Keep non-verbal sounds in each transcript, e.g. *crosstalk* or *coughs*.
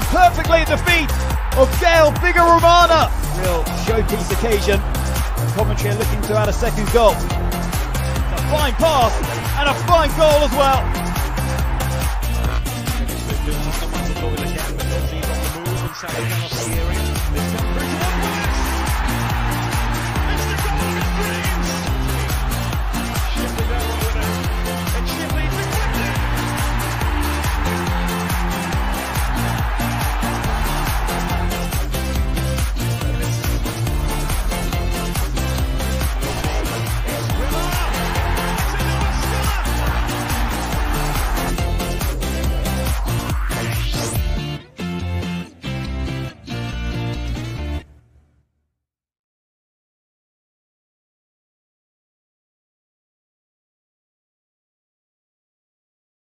fall perfectly at the feet of Gael Bigirimana. Real showpiece occasion. Coventry are looking to add a second goal. A fine pass and a fine goal as well.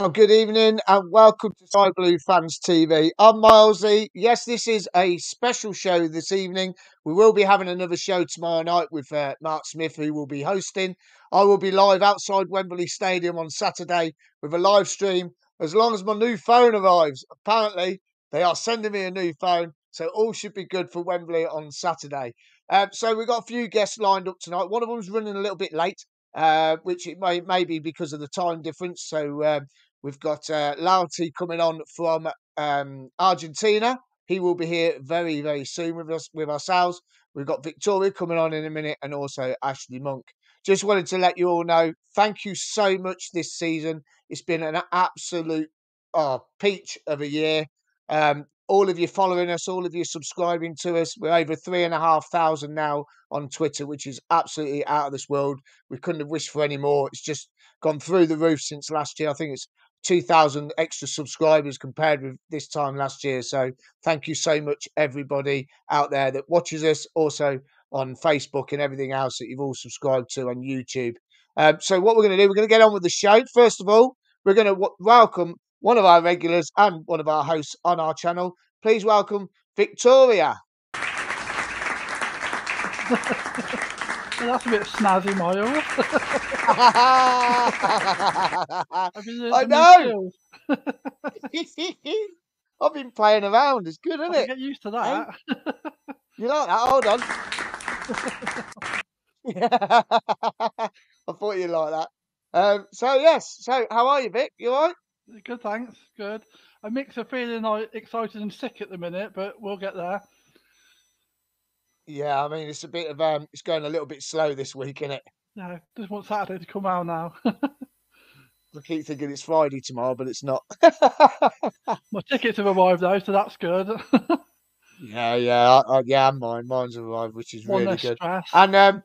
Well, good evening and welcome to Sky Blue Fans TV. I'm Milesy. Yes, this is a special show this evening. We will be having another show tomorrow night with uh, Mark Smith, who will be hosting. I will be live outside Wembley Stadium on Saturday with a live stream as long as my new phone arrives. Apparently, they are sending me a new phone, so all should be good for Wembley on Saturday. Um, so we've got a few guests lined up tonight. One of them's running a little bit late, uh, which it may, may be because of the time difference. So um, We've got uh, Lauti coming on from um, Argentina. He will be here very, very soon with us, with ourselves. We've got Victoria coming on in a minute, and also Ashley Monk. Just wanted to let you all know, thank you so much this season. It's been an absolute oh, peach of a year. Um, all of you following us, all of you subscribing to us. We're over three and a half thousand now on Twitter, which is absolutely out of this world. We couldn't have wished for any more. It's just gone through the roof since last year. I think it's 2,000 extra subscribers compared with this time last year. So thank you so much, everybody out there that watches us, also on Facebook and everything else that you've all subscribed to on YouTube. Um, so what we're going to do, we're going to get on with the show. First of all, we're going to w- welcome one of our regulars and one of our hosts on our channel. Please welcome Victoria. *laughs* That's a bit snazzy, Myles. *laughs* *laughs* I know. *laughs* I've been playing around. It's good, isn't I it? get used to that. You like that? Hold on. yeah. I thought you'd like that. Um, so yes. So how are you, Vic? You all right? Good, thanks. Good. A mix of feeling like excited and sick at the minute, but we'll get there. Yeah. I mean, it's a bit of um, it's going a little bit slow this week, isn't it? No, just want Saturday to come out now. I keep thinking it's Friday tomorrow, but it's not. *laughs* My tickets have arrived though, so that's good. *laughs* yeah, yeah, I, I, yeah. Mine, mine's arrived, which is One really good. stress. And um,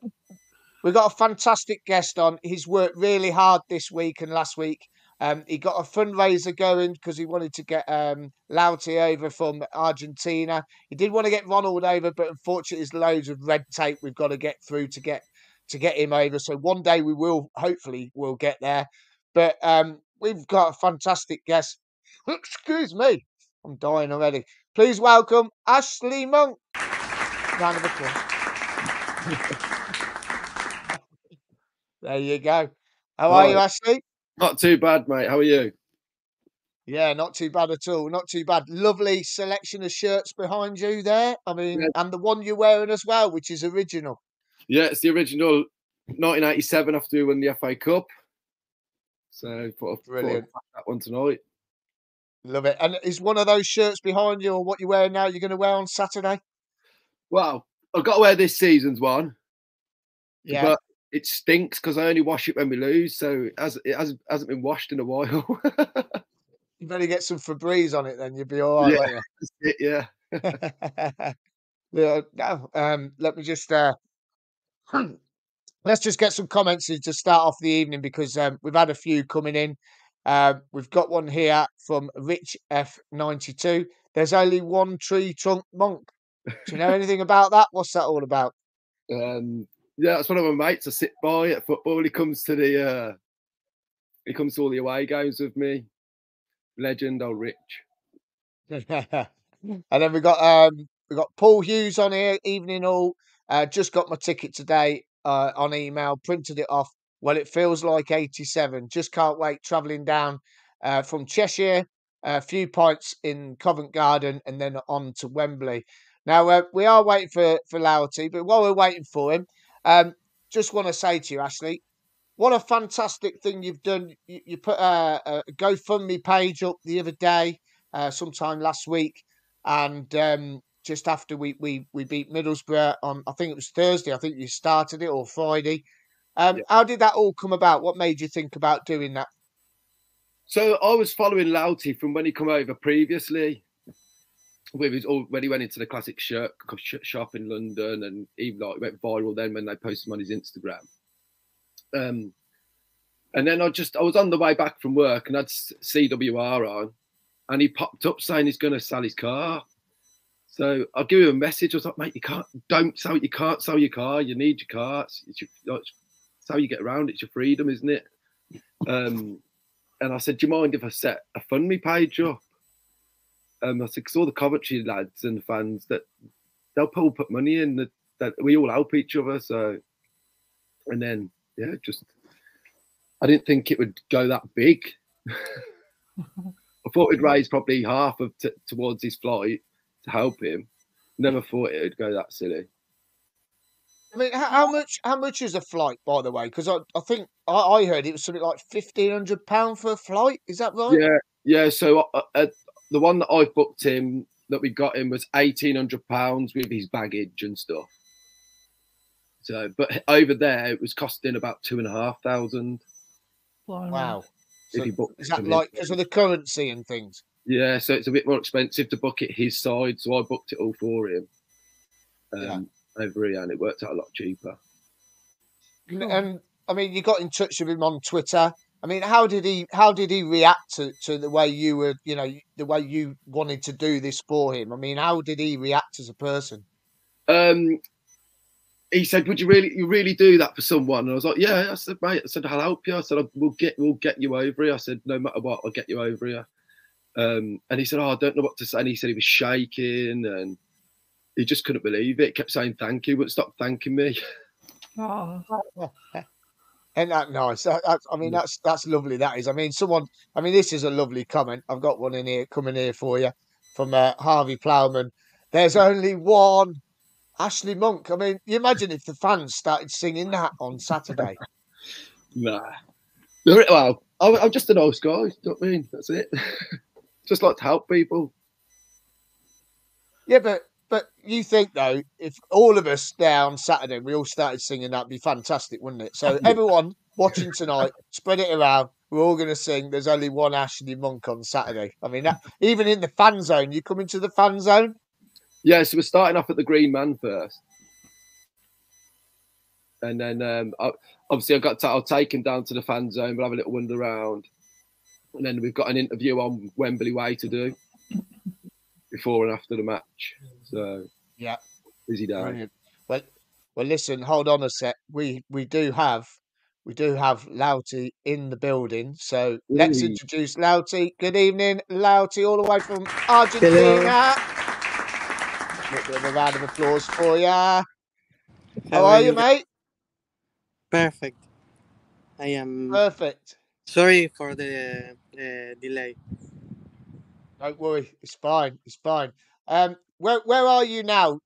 we've got a fantastic guest on. He's worked really hard this week and last week. Um, he got a fundraiser going because he wanted to get um, Lauti over from Argentina. He did want to get Ronald over, but unfortunately, there's loads of red tape we've got to get through to get to get him over. So one day we will, hopefully, we'll get there. But um, we've got a fantastic guest. *sniffs* Excuse me, I'm dying already. Please welcome Ashley Monk. Round of applause. *laughs* there you go. How are you, Ashley? Not too bad, mate. How are you? Yeah, not too bad at all. Not too bad. Lovely selection of shirts behind you there. I mean, Yeah. and the one you're wearing as well, which is original. Yeah, it's the original 1987 after we won the FA Cup. So thought I'd Brilliant. pack that one tonight. Love it. And is one of those shirts behind you, or what you're wearing now, you're going to wear on Saturday? Well, I've got to wear this season's one, Yeah. but it stinks because I only wash it when we lose, so it, has, it has, hasn't been washed in a while. *laughs* you better get some Febreze on it, then you'll be all right. Yeah. It, yeah. *laughs* yeah, no, um, let me just uh, *clears throat* let's just get some comments to start off the evening because um, we've had a few coming in. Uh, we've got one here from Rich F92. There's only one tree trunk monk. Do you know anything about that? What's that all about? *laughs* Um, yeah, that's one of my mates I sit by at football. He comes to the uh, he comes to all the away games with me. Legend, old Rich. *laughs* and then we got um we got Paul Hughes on here. Evening all. Uh, just got my ticket today uh, on email. Printed it off. Well, it feels like 87. Just can't wait travelling down uh, from Cheshire a few points in Covent Garden, and then on to Wembley. Now uh, we are waiting for for Lauti, but while we're waiting for him, um, just want to say to you, Ashley, what a fantastic thing you've done. You, you put a, a, GoFundMe page up the other day, uh, sometime last week, and um, just after we, we we beat Middlesbrough on, I think it was Thursday. I think you started it or Friday. Um, yeah. How did that all come about? What made you think about doing that? So I was following Lauti from when he come over previously, with his when he went into the classic shirt shop in London, and even like went viral then when they posted him on his Instagram. Um, and then I just I was on the way back from work and I'd CWR on, and he popped up saying he's going to sell his car. So I give him a message. I was like, mate, you can't, don't sell, you can't sell your car. You need your car. It's, it's, your, it's how you get around. It's your freedom, isn't it? Um, and I said, do you mind if I set a fund me page up? Um, I because all the Coventry lads and fans that they'll all put money in that, that we all help each other. So, and then yeah, just I didn't think it would go that big. *laughs* I thought it'd raise probably half of t- towards his flight to help him. Never thought it would go that silly. I mean, how, much? How much is a flight, by the way? Because I, I think I, I, heard it was something like fifteen hundred pound for a flight. Is that right? Yeah, yeah. So uh, uh, the one that I booked him, that we got him, was eighteen hundred pounds with his baggage and stuff. So, but over there, it was costing about two and a half thousand. Wow. So is that like because of the currency and things? Yeah, so it's a bit more expensive to book it his side, so I booked it all for him um, yeah. over here, and it worked out a lot cheaper. And I mean, you got in touch with him on Twitter. I mean, how did he how did he react to, to the way you were, you know, the way you wanted to do this for him? I mean, how did he react as a person? Um, he said, "Would you really, you really do that for someone?" And I was like, "Yeah." I said, "Mate," I said, "I'll help you." I said, "We'll get, we'll get you over here." I said, "No matter what, I'll get you over here." Um, and he said, "Oh, I don't know what to say." And he said he was shaking and he just couldn't believe it. He kept saying thank you, but stop thanking me. Oh. *laughs* Isn't that nice? That, that, I mean, that's that's lovely. That is. I mean, someone. I mean, this is a lovely comment. I've got one in here coming here for you from uh, Harvey Plowman. There's only one Ashley Monk. I mean, you imagine if the fans started singing that on Saturday. *laughs* nah. Well, I'm just a nice guy. You know what I mean? That's it. *laughs* just like to help people. Yeah, but but you think though, if all of us down Saturday we all started singing, that'd be fantastic, wouldn't it? So *laughs* everyone watching tonight, spread it around. We're all going to sing. There's only one Ashley Monk on Saturday. I mean, that, even in the fan zone, you come into the fan zone. Yeah, so we're starting off at the Green Man first, and then um, obviously I've got to, I'll take him down to the fan zone. We'll have a little wander around, and then we've got an interview on Wembley Way to do before and after the match. So yeah, busy day. Brilliant. Well, well, listen, hold on a sec. We we do have we do have Lauti in the building. So Ooh. let's introduce Lauti. Good evening, Lauti, all the way from Argentina. Hello. A bit of a round of applause for you. How, How are you, mate? Perfect. I am perfect. Sorry for the uh, delay. Don't worry, it's fine. It's fine. Um, where where are you now?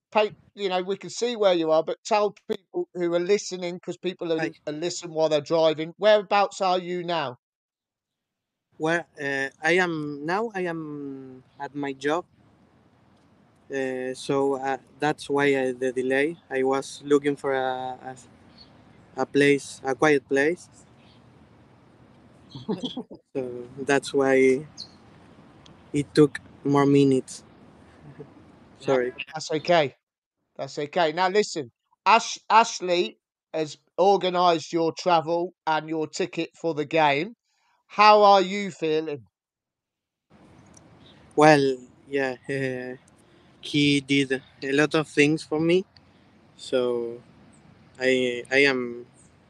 you know, we can see where you are, but tell people who are listening because people are, are listening while they're driving. Whereabouts are you now? Where uh, I am now, I am at my job uh, so uh, that's why I, the delay. I was looking for a, a, a place, a quiet place. *laughs* so that's why it took more minutes. Sorry. That's okay. That's okay. Now listen, Ash Ashley has organised your travel and your ticket for the game. How are you feeling? Well, yeah, uh, *laughs* he did a lot of things for me so i i am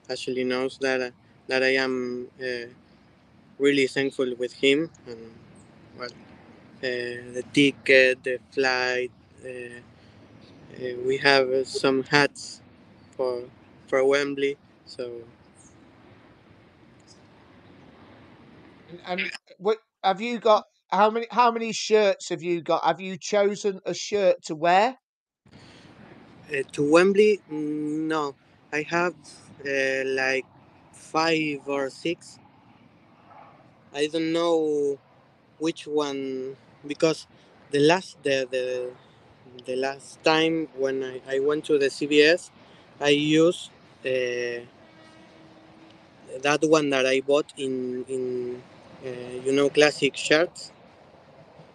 actually knows that that i am uh, really thankful with him and well the ticket the flight uh, uh we have some hats for for wembley so and what have you got how many how many shirts have you got? Have you chosen a shirt to wear? Uh, to Wembley, mm, no. I have uh, like five or six. I don't know which one because the last the the, the last time when I, I went to the CBS, I used uh, that one that I bought in in uh, you know classic shirts.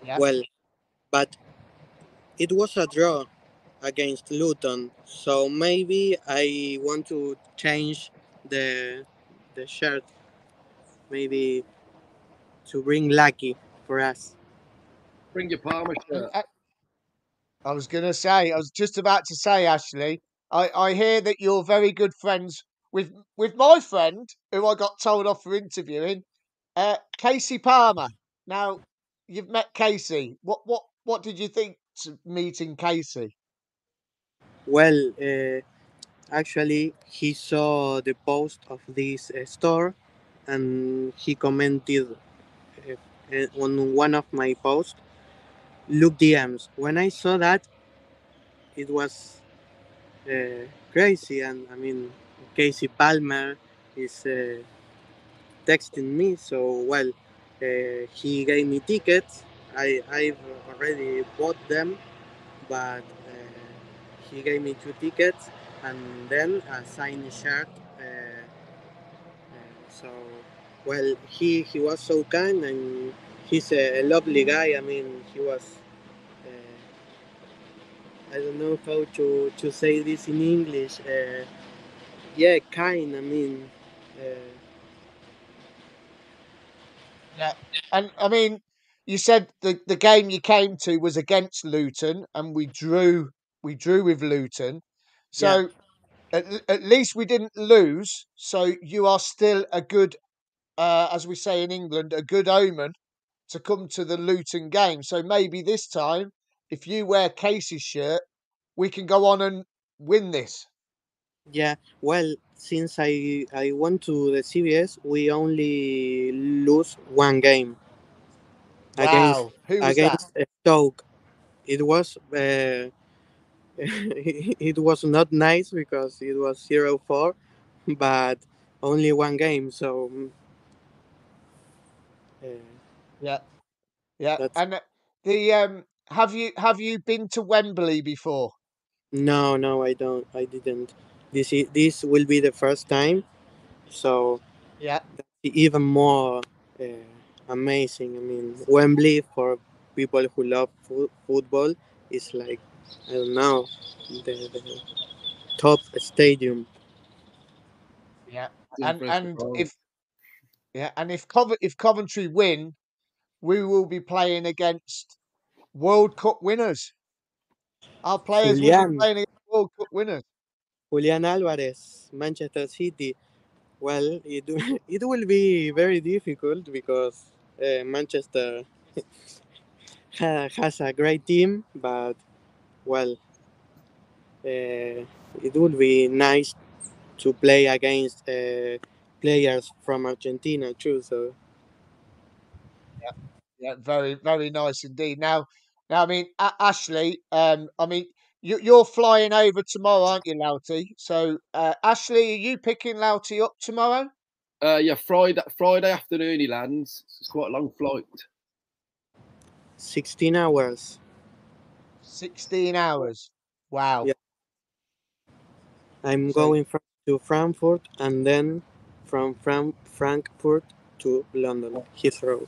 Yeah. Well, but it was a draw against Luton, so maybe I want to change the the shirt, maybe to bring lucky for us. Bring your Palmer shirt. I, I was going to say, I was just about to say, Ashley, I, I hear that you're very good friends with with my friend, who I got told off for interviewing, uh, Kasey Palmer. Now, you've met Kasey. What what what did you think to meeting Kasey? Well, uh, actually, he saw the post of this uh, store, and he commented uh, uh, on one of my posts. Look DMs. When I saw that, it was uh, crazy, and I mean, Kasey Palmer is uh, texting me. So well, uh, he gave me tickets. I I've already bought them, but uh, he gave me two tickets and then a signed shirt. Uh, uh, so well, he he was so kind and he's a, lovely guy. I mean, he was. Uh, I don't know how to, to say this in English. Uh, yeah, kind. I mean, uh, Yeah, and I mean, you said the the game you came to was against Luton, and we drew we drew with Luton. So at, at least we didn't lose. So you are still a good, uh, as we say in England, a good omen to come to the Luton game. So maybe this time, if you wear Kasey's shirt, we can go on and win this. Yeah, well, since I I went to the CBS, we only lose one game against Wow, who was that? against Stoke. It was uh, *laughs* it was not nice because it was 0-4, but only one game. So mm, uh, Yeah, yeah. That's- And uh, the um, have you have you been to Wembley before? no, no, I don't. I didn't. This i- this will be the first time, so Yeah, even more uh, amazing. I mean, Wembley for people who love fo- football is like I don't know the, the top stadium. yeah. Yeah, and and if yeah, and if Cov- if Coventry win, we will be playing against World Cup winners. Our players will be playing against World Cup winners. Julian Alvarez, Manchester City. Well, it *laughs* it will be very difficult because uh, Manchester *laughs* has a great team, but well, uh, it would be nice to play against uh, players from Argentina too. So Yeah, very very nice indeed. Now, now I mean, A- Ashley, um, I mean, you, you're flying over tomorrow, aren't you, Lauti? So, uh, Ashley, are you picking Lauti up tomorrow? Uh, yeah, Friday Friday afternoon he lands. It's quite a long flight. 16 hours. Sixteen hours. Wow. Yeah. I'm So- going from to Frankfurt and then from Fran- Frankfurt to London Heathrow.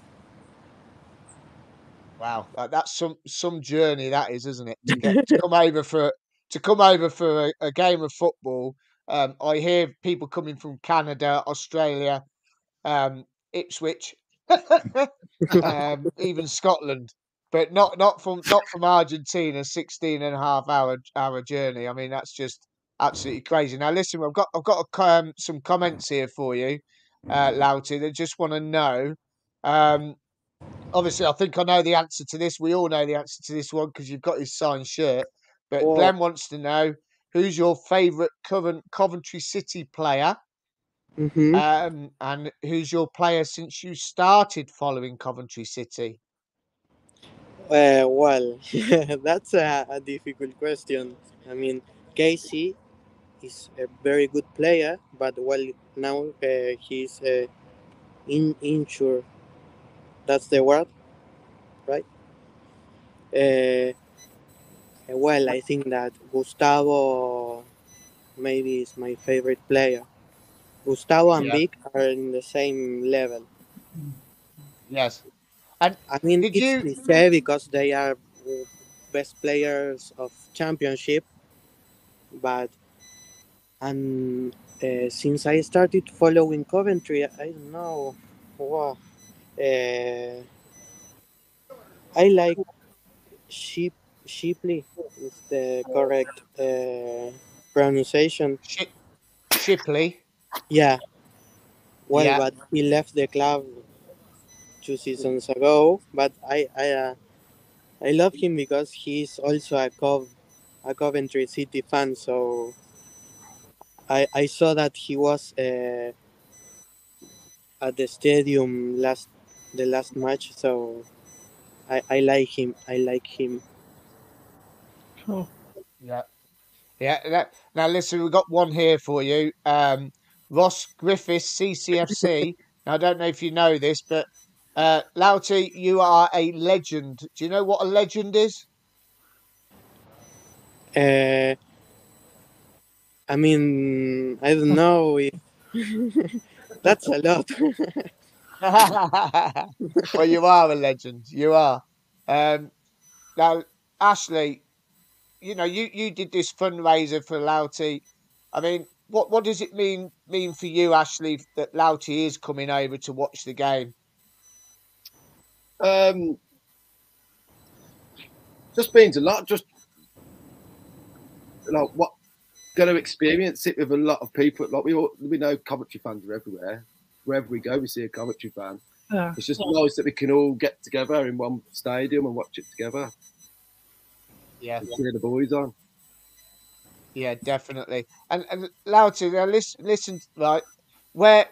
Wow, that, that's some some journey that is, isn't it? To get to *laughs* come over for to come over for a, a game of football. Um, I hear people coming from Canada, Australia, um, Ipswich, *laughs* um, even Scotland, but not not from not from Argentina. 16 and a half hour hour journey. I mean, that's just absolutely crazy. Now, listen, I've got I've got a, um, some comments here for you, uh, Lauti. They just want to know. Obviously, I think I know the answer to this. We all know the answer to this one because you've got his signed shirt. But Oh. Glenn wants to know who's your favourite Covent- Coventry City player, hmm um, and who's your player since you started following Coventry City. Uh, well, *laughs* that's a, a difficult question. I mean, Kasey is a very good player, but well, now uh, he's uh, in injured. That's the word, right? Uh, well, I think that Gustavo maybe is my favorite player. Gustavo and Yeah. Vic are in the same level. Yes. And I mean, it's you- cliche because they are best players of championship, but and uh, since I started following Coventry, I don't know. Wow. Uh, I like Sheep Sheepley is the correct uh, pronunciation. Ship, Shipley. Yeah. Well, Yeah. but he left the club two seasons ago. But I I uh, I love him because he's also a Cov a Coventry City fan. So I I saw that he was uh, at the stadium last the last match. So I I like him. I like him. Cool. Yeah. Yeah. That, now, listen, we've got one here for you. Um, Ross Griffiths, CCFC. now, I don't know if you know this, but uh, Lauti, you are a legend. Do you know what a legend is? Uh, I mean, I don't *laughs* know if *laughs* that's a lot. *laughs* *laughs* well, you are a legend. You are. Um, now, Ashley, you know, you, you did this fundraiser for Lauti. I mean, what what does it mean mean for you, Ashley, that Lauti is coming over to watch the game? Um, just means a lot. Just like what going to experience it with a lot of people. Like we all, we know Coventry fans are everywhere. Wherever we go, we see a Coventry fan. Yeah. It's just nice that we can all get together in one stadium and watch it together. Yeah, And cheer the boys on. yeah, definitely. And and Lauti, now listen, listen, right, where,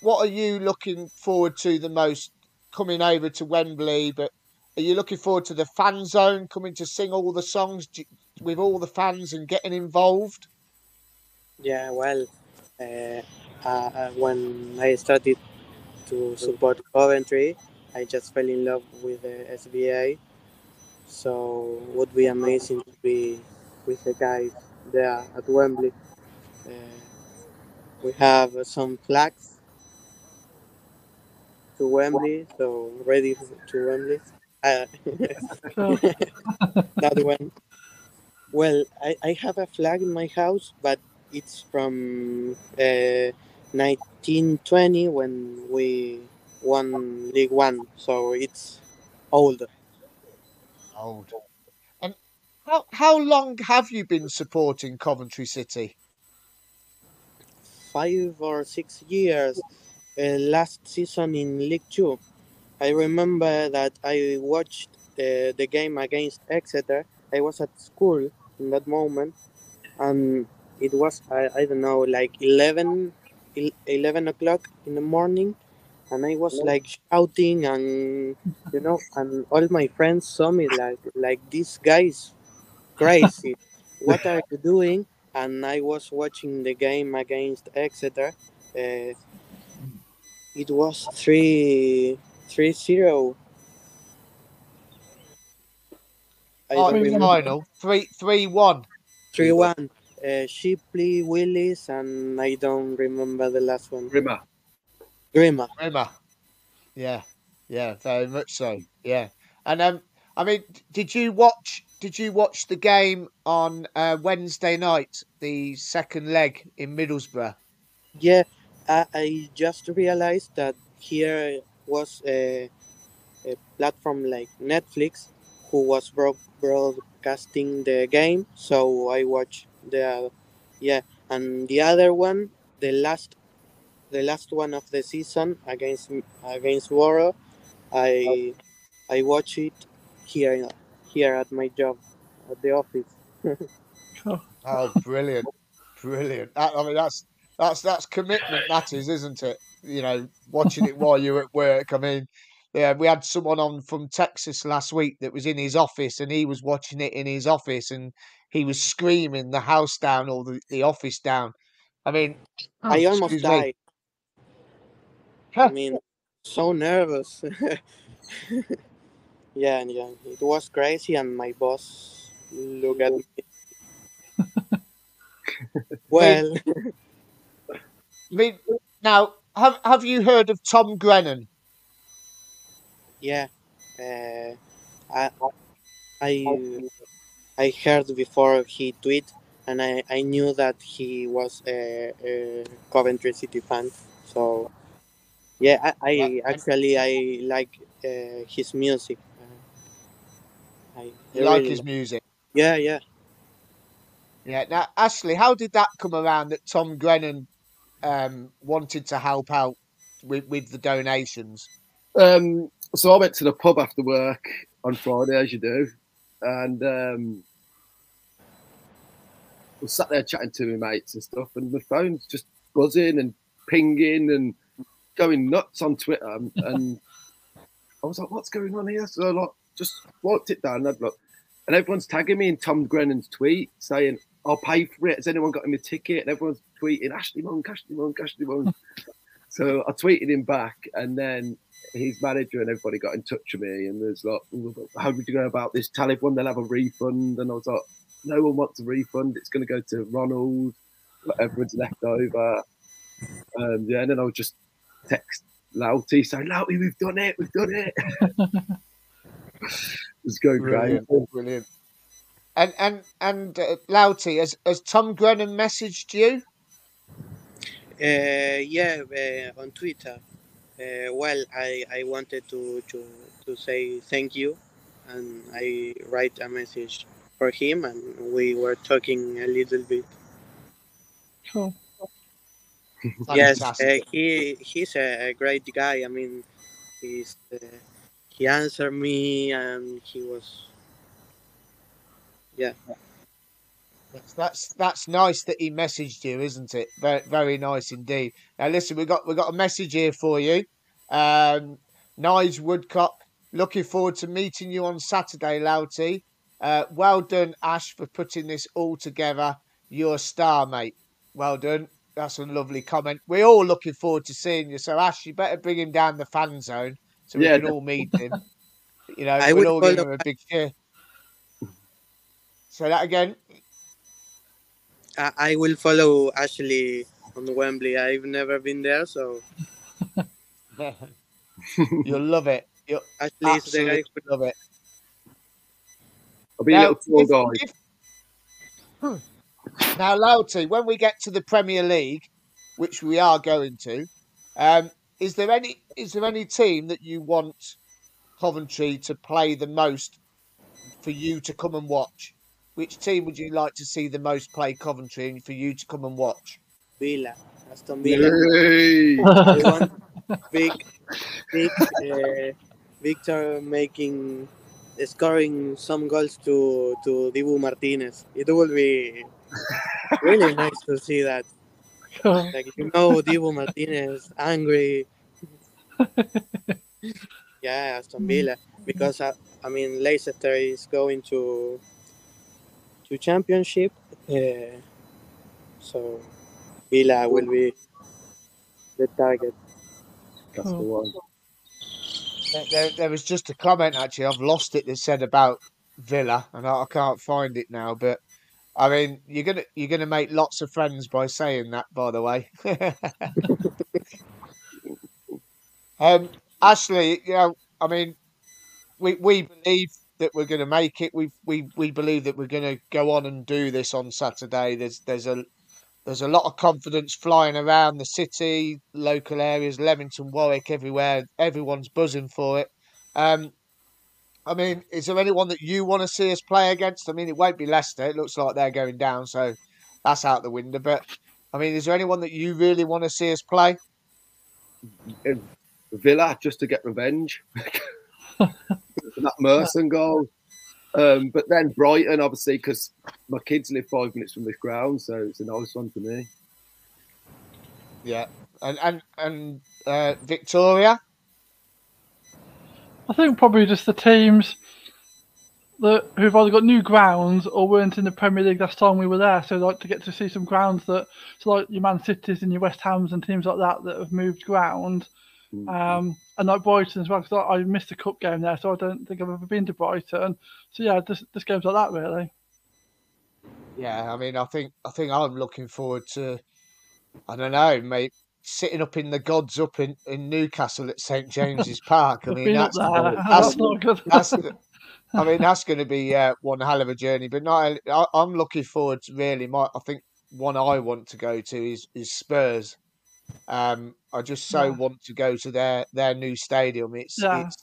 what are you looking forward to the most coming over to Wembley? But are you looking forward to the fan zone coming to sing all the songs with all the fans and getting involved? Yeah, well, uh, uh, when I started to support Coventry, I just fell in love with the SBA. So it would be amazing to be with the guys there at Wembley. Uh, we have uh, some flags to Wembley, so ready to Wembley. Uh, *laughs* that one. Well, I, I have a flag in my house, but it's from uh, 1920 when we won League One, so it's old. Old. And how how long have you been supporting Coventry City? Five or six years. Uh, last season in League Two, I remember that I watched uh, the game against Exeter. I was at school in that moment, and it was I, I don't know like 11, el- 11 o'clock in the morning, and I was like shouting and you know, and all my friends saw me like like this guy's crazy. *laughs* what are you doing? And I was watching the game against Exeter. Uh, it was three three zero. I Oh, don't in the remember. final, three three one. Three one. Uh, Shipley, Willis, and I don't remember the last one. Rimmer. Grimmer. Rimmer. Yeah, yeah, very much so. Yeah, and um, I mean, did you watch? Did you watch the game on uh, Wednesday night, the second leg in Middlesbrough? Yeah, I, I just realized that here was a, a platform like Netflix who was broadcasting the game, so I watched the yeah, and the other one, the last, the last one of the season against against Boro, I I watch it here here at my job at the office. *laughs* Oh, brilliant, brilliant! That, I mean, that's that's that's commitment. That is, isn't it? You know, watching it while you're at work. I mean, yeah, we had someone on from Texas last week that was in his office and he was watching it in his office and he was screaming the house down or the, the office down. I mean, I oh, almost excuse me. died. I mean, so nervous. *laughs* yeah, and yeah, it was crazy, and my boss looked at me. *laughs* well, I mean, now have have you heard of Tom Grennan? yeah, uh, I, I, I heard before he tweet, and I, I knew that he was a, a Coventry City fan. So, yeah, I, I actually I like uh, his music. Uh, I, I You like really his music? Yeah, yeah. Yeah. Now, Ashley, how did that come around that Tom Grennan um, wanted to help out with, with the donations? Um, so I went to the pub after work on Friday, as you do, and um, I was sat there chatting to my mates and stuff, and the phone's just buzzing and pinging and going nuts on Twitter, and, *laughs* and I was like, "What's going on here?" So I like just walked it down, and I'd look, and everyone's tagging me in Tom Grennan's tweet saying, "I'll pay for it." Has anyone got him a ticket? And everyone's tweeting, "Ashley Monk, Ashley Monk, Ashley Monk." *laughs* so I tweeted him back, and then his manager and everybody got in touch with me and there's like, how would you go about this? Tell everyone they'll have a refund. And I was like, no one wants a refund. It's going to go to Ronald. Everyone's left over. Um, yeah, and then I would just text Lauti saying, Lauti, we've done it. We've done it. *laughs* it's going great. Brilliant, brilliant. And and and uh, Lauti, has has Tom Grennan messaged you? Uh, yeah, uh, on Twitter. Uh, well, I, I wanted to, to, to say thank you, and I write a message for him, and we were talking a little bit. Cool. Yes, uh, he he's a, a great guy. I mean, he's uh, he answered me, and he was yeah. That's, that's that's nice that he messaged you, isn't it? Very very nice indeed. Now listen, we got we got a message here for you. Um, Nige Woodcock, looking forward to meeting you on Saturday, Lauti. Uh, well done, Ash, for putting this all together. You're a star, mate. Well done. That's a lovely comment. We're all looking forward to seeing you. So Ash, you better bring him down the fan zone so we Yeah, can all meet him. You know, I we'll all give him a big cheer. Say that again. I, I will follow Ashley on Wembley. I've never been there, so *laughs* You'll love it. You'll Ashley is the guy. absolutely love it. I'll be a Now, little tour if- guide. if- now, Lauti, when we get to the Premier League, which we are going to, um, is there any is there any team that you want Coventry to play the most for you to come and watch? Which team would you like to see the most play Coventry and for you to come and watch? Villa, Aston Villa. *laughs* Hey! Big, big uh, Viktor making scoring some goals to to Dibu Martinez. It will be really *laughs* nice to see that. *laughs* Like you know, Dibu Martinez angry. *laughs* yeah, Aston Villa because uh, I mean Leicester is going to to championship, uh, so Villa will be the target. That's the one. There, there, was just a comment actually. I've lost it that said about Villa, and I, I can't find it now. But I mean, you're gonna you're gonna make lots of friends by saying that. By the way, *laughs* um, Ashley, you know, I mean, we we believe that we're going to make it. We we we believe that we're going to go on and do this on Saturday. There's there's a there's a lot of confidence flying around the city, local areas, Leamington, Warwick, everywhere. Everyone's buzzing for it. Um, I mean, is there anyone that you want to see us play against? I mean, it won't be Leicester. It looks like they're going down, so that's out the window. But I mean, is there anyone that you really want to see us play? Villa just to get revenge. *laughs* that Merson goal. Um, but then Brighton, obviously, because my kids live five minutes from this ground, so it's a nice one for me. Yeah, and and and uh, Victoria. I think probably just the teams that who've either got new grounds or weren't in the Premier League last time we were there. So like to get to see some grounds that, so like your Man Cities and your West Hams and teams like that that have moved ground. Um, and like Brighton as well, because I, I missed a cup game there, so I don't think I've ever been to Brighton. So yeah, just, just games like that really. Yeah, I mean, I think I think I'm looking forward to. I don't know, mate. Sitting up in the gods up in, in Newcastle at St James's *laughs* Park. I mean, that's, *laughs* that's, That's not good. that's *laughs* I mean, that's going to be uh, one hell of a journey. But not, I, I'm looking forward to really. My, I think one I want to go to is is Spurs. Um, I just so Yeah. want to go to their their new stadium. It's Yeah. it's.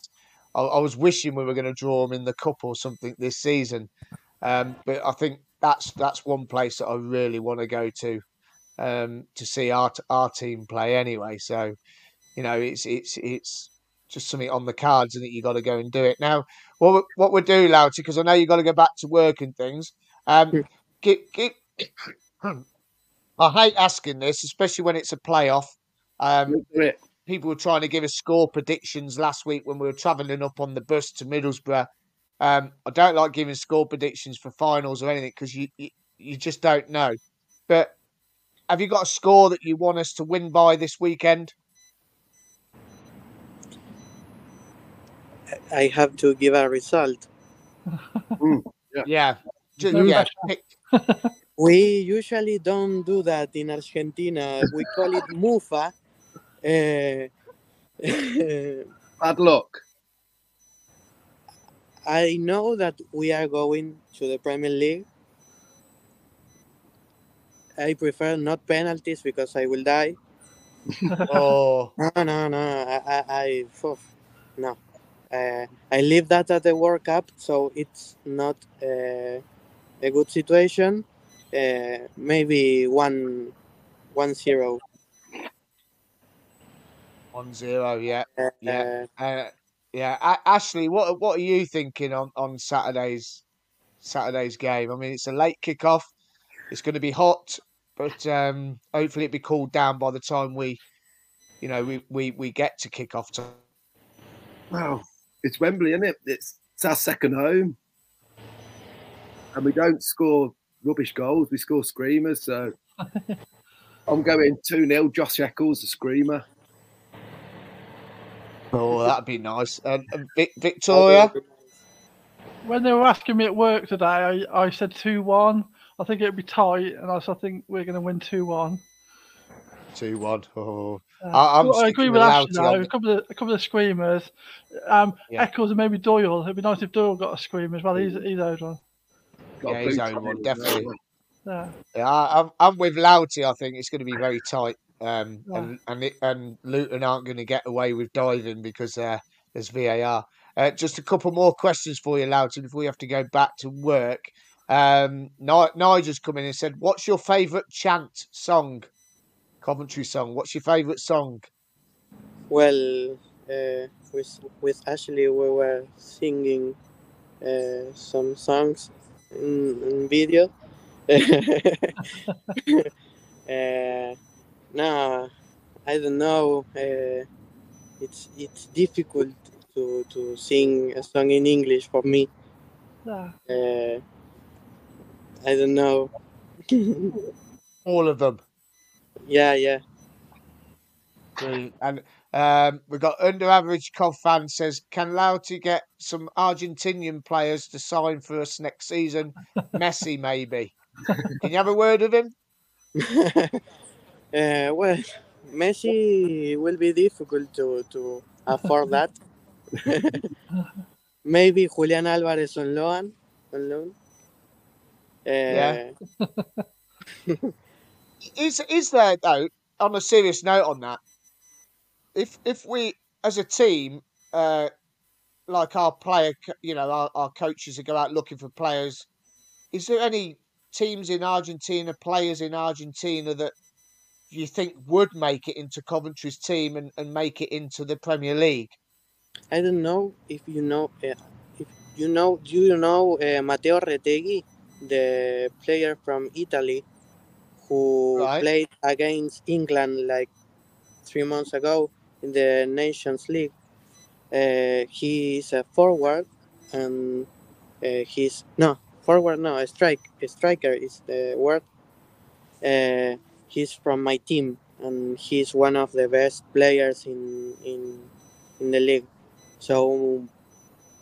I, I was wishing we were going to draw them in the cup or something this season, um, but I think that's that's one place that I really want to go to um, to see our our team play anyway. So, you know, it's it's it's just something on the cards, and that you got to go and do it now. What we- what we do, Lauti, because I know you got to go back to work and things. Um, Hmm. gi- gi- *coughs* I hate asking this, especially when it's a playoff. Um, Look at it. people were trying to give us score predictions last week when we were travelling up on the bus to Middlesbrough. Um, I don't like giving score predictions for finals or anything because you, you you just don't know. But have you got a score that you want us to win by this weekend? I have to give a result. *laughs* Yeah, just, yeah. Pick, *laughs* We usually don't do that in Argentina. We call it mufa. Uh, *laughs* Bad luck. I know that we are going to the Premier League. I prefer not penalties because I will die. *laughs* oh, No, no, no. I, I, I phew, no. Uh, I leave that at the World Cup, so it's not uh, a good situation. Uh, maybe one, one zero. One zero. Yeah, Uh, Yeah. uh, yeah. A- Ashley, what what are you thinking on on Saturday's Saturday's game? I mean, it's a late kickoff. It's going to be hot, but um, hopefully it'll be cooled down by the time we, you know, we we, we get to kick off time. Wow, it's Wembley, isn't it? It's, it's our second home, and we don't score rubbish goals. We score screamers. So *laughs* I'm going two 0 Josh Eccles, the screamer. Oh, that'd be nice. And, and Vic, Victoria, When they were asking me at work today, I, I said 2 1. I think it'd be tight, and I, so I think we're going to win 2 1. two one. Oh, Uh, I- I'm well, I agree with with Ashley though. A couple of a couple of screamers, um, Yeah. Eccles and maybe Doyle. It'd be nice if Doyle got a scream as well. He's he's owed one. Yeah, he's blue own one, definitely. Yeah, Yeah, I- I'm I'm with Lauti. I think it's going to be very tight. Um, Yeah. and and it, and Luton aren't going to get away with diving because uh, there's VAR. Uh, just a couple more questions for you, Lauti, before we have to go back to work. Um, Nigel's come in and said, "What's your favourite chant song? Coventry song. What's your favourite song?" Well, uh, with with Ashley, we were singing uh, some songs in, in video. *laughs* uh, no, I don't know. Uh, it's it's difficult to, to sing a song in English for me. yeah. Uh, I don't know. *laughs* All of them. yeah, yeah. Brilliant. And um, we've got under average Cov fan says, "Can Lauti get some Argentinian players to sign for us next season? *laughs* Messi, maybe. Can you have a word with him?" *laughs* uh, well, Messi will be difficult to, to afford that. *laughs* Maybe Julian Alvarez on loan. On loan. Uh, Yeah. *laughs* Is is there though? On a serious note, on that, if if we as a team, uh, like our player, you know, our, our coaches who go out looking for players, is there any teams in Argentina, players in Argentina that you think would make it into Coventry's team and, and make it into the Premier League? I don't know if you know. Uh, if you know, do you know uh, Matteo Retegui, the player from Italy, who Right. played against England like three months ago in the Nations League? Uh, he is a forward, and uh, he's no forward. No, a strike. A striker is the word. Uh, he's from my team, and he's one of the best players in in in the league. So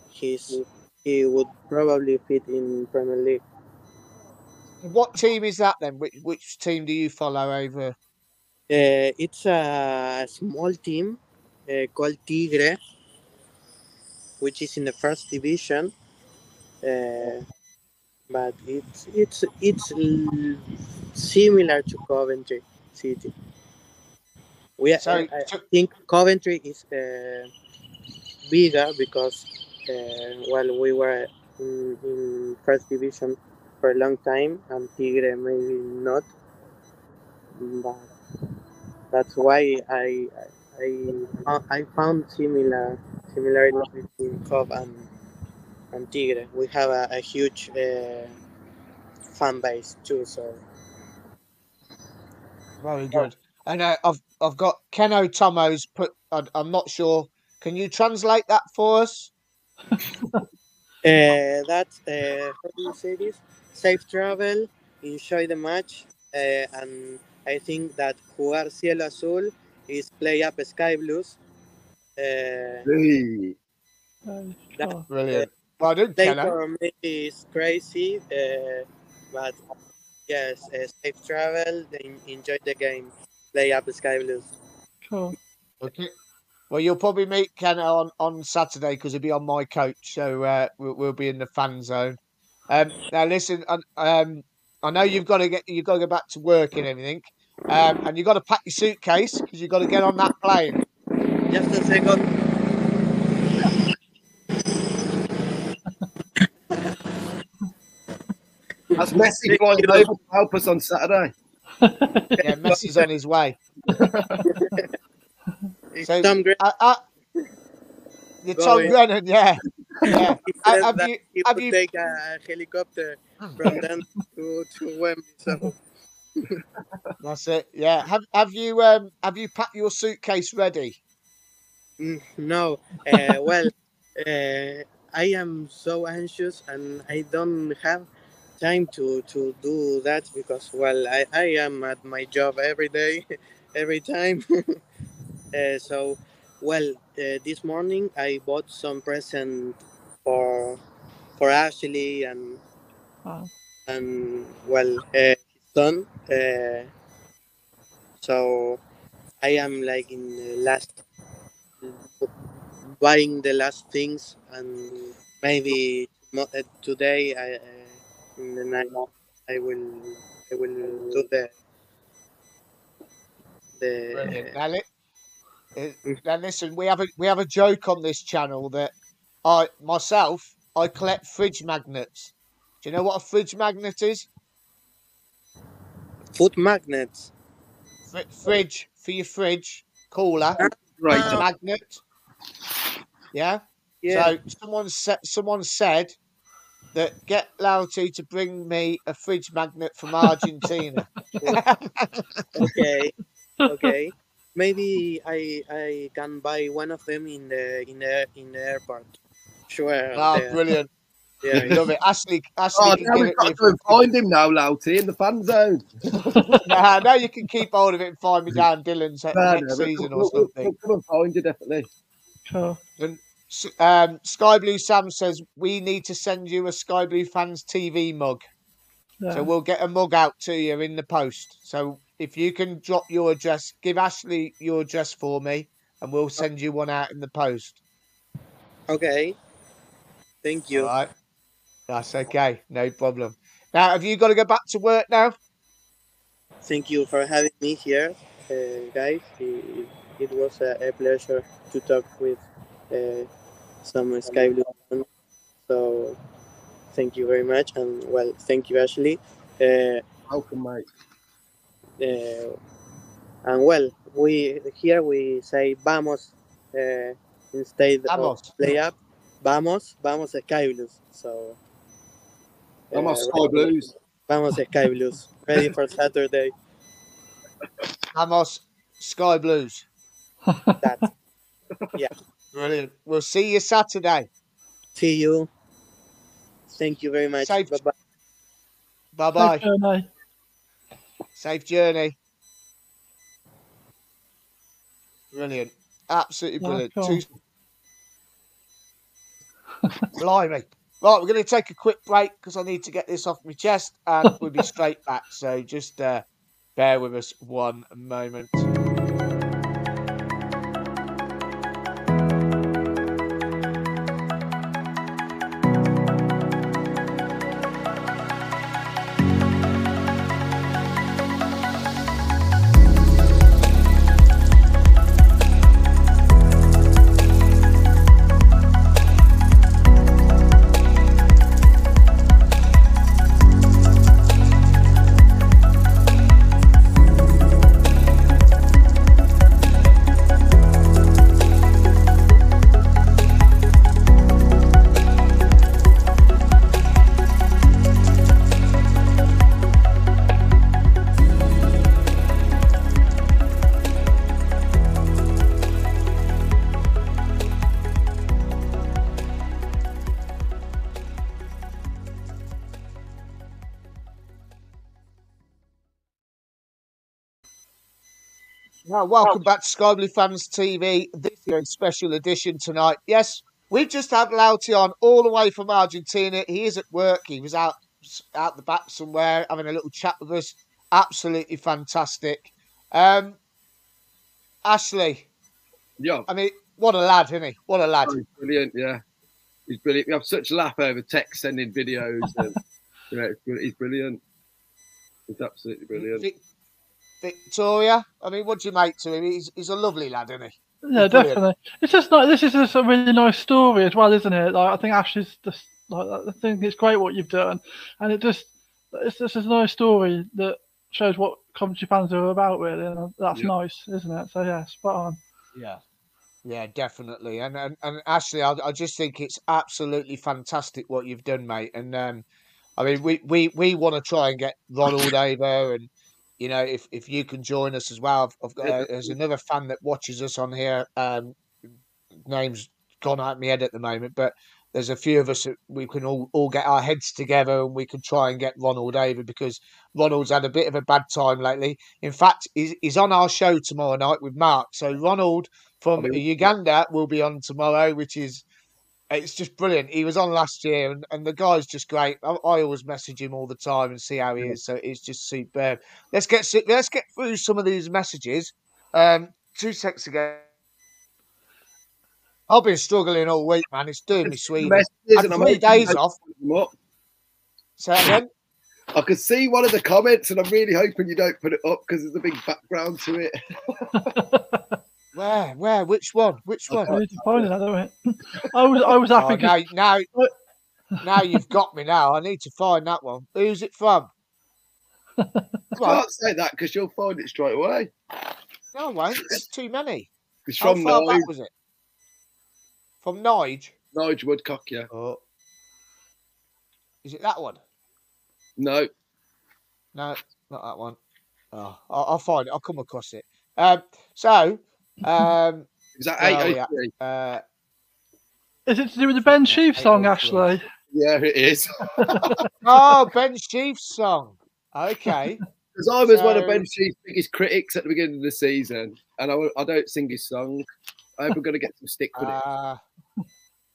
he's he would probably fit in Premier League. What team is that then? Which, which team do you follow over? Uh, it's a small team uh, called Tigre, which is in the first division. Uh, but it's it's it's similar to Coventry City. We So- I, I think Coventry is uh, bigger because uh, well we were in, in first division for a long time and Tigre maybe not, but that's why I I I, I found similar similarities between Cov and and Tigre. We have a, a huge uh, fan base too, so Very good. And uh, I've I've got Keno Tomo's put. I, I'm not sure. Can you translate that for us? *laughs* uh, that's uh, how do you say this? Safe travel, enjoy the match, uh, and I think that jugar cielo azul is play up sky blues. Uh, Hey. Uh, That- Brilliant. Pardon, play Keno. for me is crazy, uh, but yes, uh, safe travel, en- enjoy the game, play up sky blues. cool. Okay. Well, you'll probably meet Ken on, on Saturday because he'll be on my coach, so uh, we'll, we'll be in the fan zone. Um, now, listen, um, um, I know you've got to get you've got to go back to work and everything, um, and you've got to pack your suitcase because you've got to get on that plane. Just a second. *laughs* That's Messi flying over to help us on Saturday. *laughs* Yeah, Messi's on his way. *laughs* So- Tom Green Uh, uh, you're Go Tom in. Brennan, yeah, yeah. said have that you- he have would you- take a helicopter from them to, to Wembley. So That's it. Yeah. Have have you um have you packed your suitcase ready? Mm, no, uh, well, uh, I am so anxious and I don't have time to, to do that because, well, I, I am at my job every day, *laughs* every time. *laughs* uh, so, well, uh, this morning I bought some present for for Ashley and Wow. and well, uh, his son. Uh, so I am like in the last buying the last things and maybe uh, today I uh, in the night I will I will do the the Now, uh, now listen, we have a we have a joke on this channel that I myself I collect fridge magnets. Do you know what a fridge magnet is? food magnets. Fr- fridge for your fridge cooler. Ah. magnet. Yeah. Yeah, So someone said someone said that get Lauti to bring me a fridge magnet from Argentina. *laughs* okay, okay. Maybe I I can buy one of them in the in the in the airport. Sure. oh, there. brilliant! Yeah. Love it. Ashley, Ashley Oh, now we've got to go and find him now, Lauti, in the fan zone. *laughs* Nah, now you can keep hold of it and find me down Dhillon's No, next no, we'll- season we'll, or we'll- something. we'll come and find you, definitely. Cool. S- Um, Sky Blue Sam says we need to send you a Sky Blue fans TV mug, Yeah. so we'll get a mug out to you in the post. So if you can drop your address, give Ashley your address for me, and we'll send you one out in the post. Okay. Thank you. All right, that's okay, no problem. Now, have you got to go back to work now? Thank you for having me here, uh, guys. It, it was a, a pleasure to talk with uh, some Sky Blue. fans. So, thank you very much, and well, thank you, Ashley. Uh, Welcome, mate. uh, and well, we here we say vamos uh, instead Vamos. of play up. Vamos, vamos Sky Blues. So, Vamos, uh, Sky Blues. Vamos Sky Blues. Ready for Saturday. Vamos Sky Blues. That. Brilliant. We'll see you Saturday. See you. Thank you very much. Safe- Bye bye. Bye bye. Safe journey. Safe journey. Brilliant. Absolutely Yeah, brilliant. cool. Two... *laughs* Blimey. Right, we're going to take a quick break because I need to get this off my chest and we'll be *laughs* straight back. So just uh, bear with us one moment. Now, welcome back to Sky Blue Fans TV. This is a special edition tonight. Yes, we've just had Lauti on all the way from Argentina. He is at work. He was out out the back somewhere having a little chat with us. Absolutely fantastic. Um, Ashley, Yeah, I mean, what a lad, isn't he? What a lad. oh, he's brilliant. Yeah, he's brilliant. We have such a laugh over text sending videos. And, *laughs* you know, he's brilliant. He's absolutely brilliant. Vic- Victoria, I mean, what do you make to him? He's, he's a lovely lad, isn't he? Yeah, Brilliant. definitely. It's just like this is just a really nice story as well, isn't it? Like I think Ashley's just like I think it's great what you've done, and it just it's just a nice story that shows what Coventry fans are about, really, and that's Yeah. nice, isn't it? So yeah, spot on. Yeah. Yeah, definitely. And and, and Ashley, I, I just think it's absolutely fantastic what you've done, mate. And um, I mean, we, we, we want to try and get Ronald over, and you know, if, if you can join us as well. I've, I've got Yeah. there's another fan that watches us on here. Um, name's gone out of my head at the moment, but there's a few of us that we can all, all get our heads together and we can try and get Ronald over because Ronald's had a bit of a bad time lately. In fact, he's, he's on our show tomorrow night with Mark. So Ronald from I mean- Uganda will be on tomorrow, which is it's just brilliant. He was on last year, and, and the guy's just great. I, I always message him all the time and see how he is. So it's just superb. Let's get let's get through some of these messages. Um, two seconds ago. I've been struggling all week, man. It's doing me sweet. And I'm three days off. don't put them up. So again, I could see one of the comments, and I'm really hoping you don't put it up because there's a big background to it. *laughs* where, where, which one, which We one? need to find that, don't? *laughs* I was I was happy Oh, 'cause- now, now, *laughs* now you've got me. Now I need to find that one. Who's it from? *laughs* I can't say that because you'll find it straight away. No, I won't. There's too many. It's How from far Nige, back was it? From Nige. Nige Woodcock, yeah. Oh. Is it that one? No, No, not that one. Oh, I'll, I'll find it. I'll come across it. Um, so, um, *laughs* is that Oh, 803? yeah. uh, is it to do with the Ben Sheaf Eight song, three. Ashley? Yeah, it is. *laughs* oh, Ben Sheaf's song. Okay. *laughs* Because I was one of Ben Sheaf's biggest critics at the beginning of the season, and I, I don't sing his song. I hope I'm going to get some stick with it. Uh,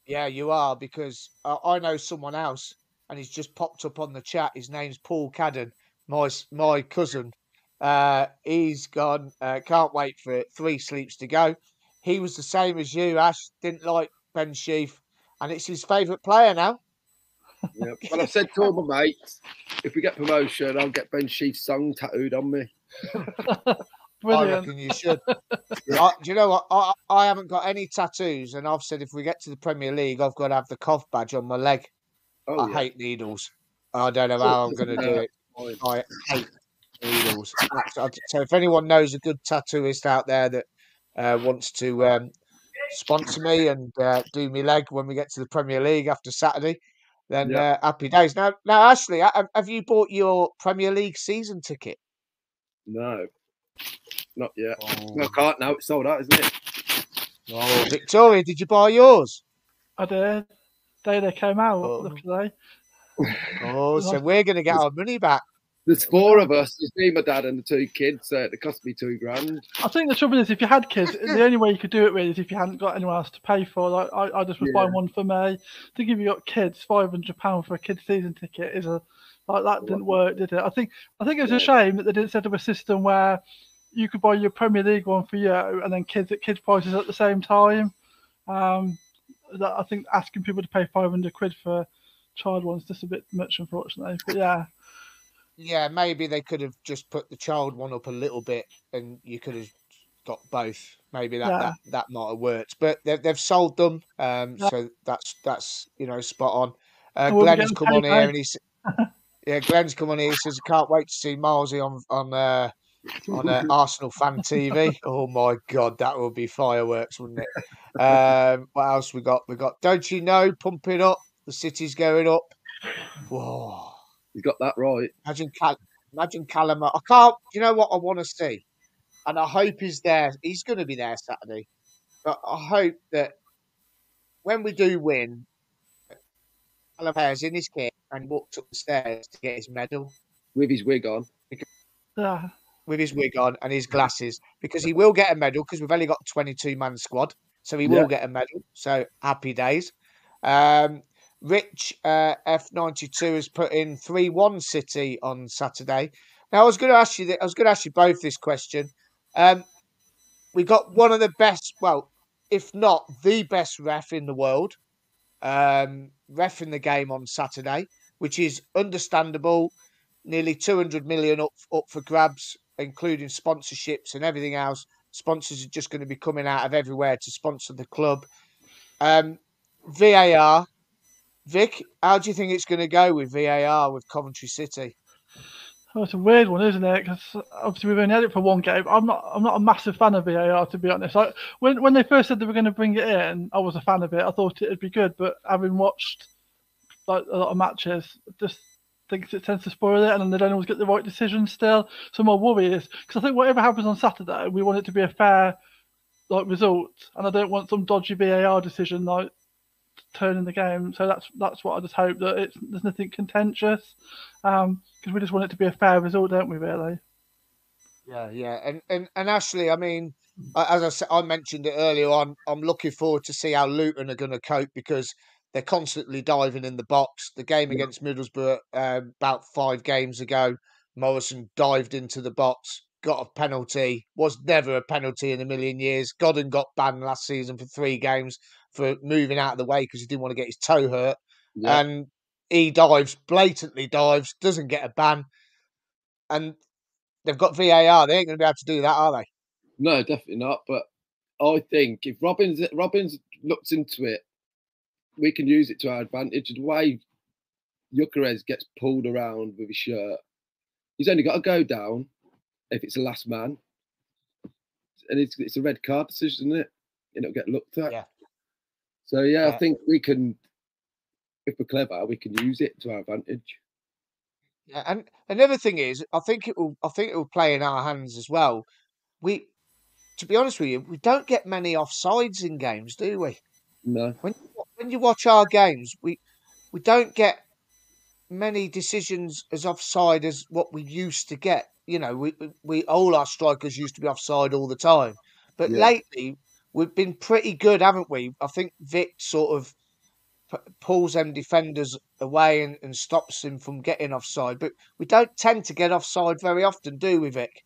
yeah, you are because uh, I know someone else, and he's just popped up on the chat. His name's Paul Cadden, my my cousin. Uh, he's gone. Uh, can't wait for it. Three sleeps to go. He was the same as you, Ash. Didn't like Ben Sheaf, and it's his favourite player now. Yeah. Well, I said to all my mates, if we get promotion, I'll get Ben Sheaf's song tattooed on me. *laughs* I reckon you should. *laughs* I, do you know what? I, I haven't got any tattoos, and I've said if we get to the Premier League, I've got to have the Cov badge on my leg. Oh, I yeah. hate needles. I don't know how I'm going to do it. I hate needles. So if anyone knows a good tattooist out there that uh, wants to um, sponsor me and uh, do me leg when we get to the Premier League after Saturday, then Yeah. uh, happy days. Now, now, Ashley, have you bought your Premier League season ticket? No, not yet. Oh. No, I can't now. It's sold out, isn't it? Oh, Victoria, did you buy yours? I did. Day they came out, Oh. luckily. Oh, so *laughs* we're going to get our money back. There's four of us. There's me, my dad, and the two kids. So it cost me two grand. I think the trouble is, if you had kids, *laughs* the only way you could do it with is if you hadn't got anyone else to pay for. Like I, I just was Yeah. buying one for me. I think if you got kids, five hundred pound for a kids season ticket is a like that didn't work, did it? I think I think it was a shame that they didn't set up a system where you could buy your Premier League one for you and then kids at kids prices at the same time. Um, that I think asking people to pay five hundred quid for child one's just a bit much, unfortunately. But yeah, Yeah, maybe they could have just put the child one up a little bit, and you could have got both. Maybe that Yeah. that, that might have worked. But they've they've sold them, um, Yeah. so that's that's you know spot on. Uh, we'll Glenn's come on here, and he's yeah, Glenn's come on here. He says, "I can't wait to see Milesy on on uh, on uh, Arsenal fan TV. *laughs* Oh my god, that would be fireworks, wouldn't it? Um, what else we got? We got don't you know pumping up? The city's going up. Whoa! You got that right. Imagine Cal- imagine Callum. I can't. You know what I want to see, and I hope he's there. He's going to be there Saturday, but I hope that when we do win, Callum Ayres in his kit and walks up the stairs to get his medal With his wig on. yeah. with his wig on and his glasses because he will get a medal because we've only got a 22 man squad. So he will Yeah. get a medal. So happy days. Um, Rich uh, F92 has put in 3 1 City on Saturday. Now, I was going to ask you, th- I was going to ask you both this question. Um, we got one of the best, well, if not the best ref in the world, um, ref in the game on Saturday, which is understandable. Nearly 200 million up, up for grabs, including sponsorships and everything else. Sponsors are just going to be coming out of everywhere to sponsor the club. Um, VAR, Vic, how do you think it's going to go with VAR with Coventry City? Oh, it's a weird one, isn't it? Because obviously we've only had it for one game. I'm not. I'm not a massive fan of VAR to be honest. Like, when when they first said they were going to bring it in, I was a fan of it. I thought it'd be good, but having watched like a lot of matches, just thinks it tends to spoil it, and then they don't always get the right decision still. So my worry is because I think whatever happens on Saturday, we want it to be a fair like result, and I don't want some dodgy VAR decision like turning the game. So that's that's what I just hope that it's there's nothing contentious, um because we just want it to be a fair result, don't we? Really? Yeah, yeah, and and and Ashley, I mean, as I said, I mentioned it earlier on. I'm looking forward to see how Luton are going to cope because they're constantly diving in the box. The game against Middlesbrough um, about five games ago, Morrison dived into the box, got a penalty. Was never a penalty in a million years. Godden got banned last season for three games for moving out of the way because he didn't want to get his toe hurt, Yeah. and he dives blatantly dives, doesn't get a ban, and they've got VAR. They ain't going to be able to do that, are they? No, definitely not. But I think if Robins Robins looks into it, we can use it to our advantage. The way Gyökeres gets pulled around with his shirt, he's only got to go down if it's the last man, and it's it's a red card decision, isn't it? It'll get looked at. Yeah. So yeah, Yeah. I think we can, if we're clever, we can use it to our advantage. Yeah, and another thing is, I think it will. I think it will play in our hands as well. We, to be honest with you, we don't get many offsides in games, do we? No. When when you watch our games, we we don't get many decisions as offside as what we used to get. You know, we we- we all our strikers used to be offside all the time, but Yeah. lately we've been pretty good, haven't we? I think Vic sort of p- pulls them defenders away and, and stops them from getting offside, but we don't tend to get offside very often, do we, Vic?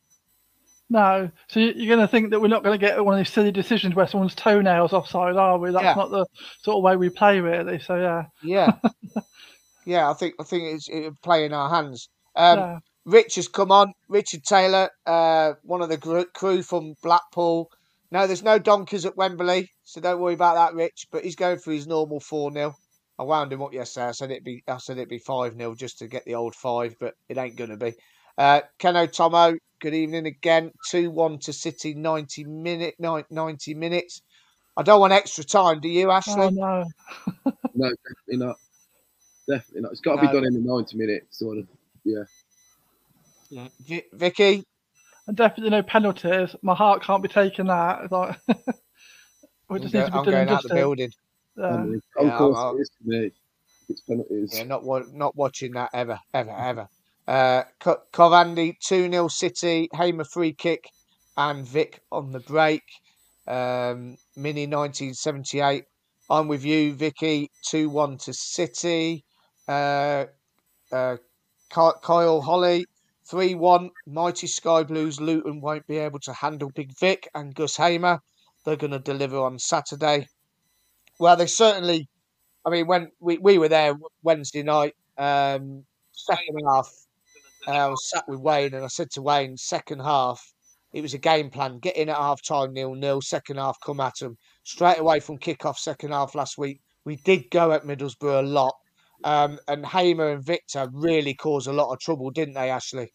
No. So you- you're going to think that we're not going to get one of these silly decisions where someone's toenails offside, are we? That's Yeah. not the sort of way we play, really. So yeah. Yeah, *laughs* yeah. I think I think it's it would play in our hands. Um, yeah. Rich has come on. Richard Taylor, uh, one of the gr- crew from Blackpool. No, there's no donkeys at Wembley, so don't worry about that, Rich. But he's going for his normal four 0 I wound him up yesterday. I said it'd be I said it'd be five 0 just to get the old five, but it ain't gonna be. Uh, Keno Tomo, good evening again. Two one to City, ninety minute nine- ninety minutes. I don't want extra time, do you, Ashley? Oh no. *laughs* No, definitely not. Definitely not. It's got to be done in the 90 minutes, sort of. Yeah. Vi- Vicky, And definitely no penalties. My heart can't be taking that. It's like *laughs* We I'm, just go- need to be I'm doing going out the dusting. building. Yeah. Yeah, of course, I'm- it is me. It's penalties. Yeah, not not watching that ever, ever, ever. Uh, Co- Covandi two 0 City, Hamer free kick, and Vic on the break. Um, Mini nineteen seventy eight. I'm with you, Vicky. Two one to City. Uh, uh, Kyle Holly three one. Mighty Sky Blues. Luton won't be able to handle Big Vic and Gus Hamer. They're going to deliver on Saturday. Well, they certainly I mean, when we, we were there Wednesday night, um, second half, uh, I was sat with Wayne and I said to Wayne, second half, it was a game plan. Get in at half time, nil nil. Second half, come at them straight away from kick off. Second half last week, we did go at Middlesbrough a lot, um, and Hamer and Viktor really caused a lot of trouble, didn't they, Ashley?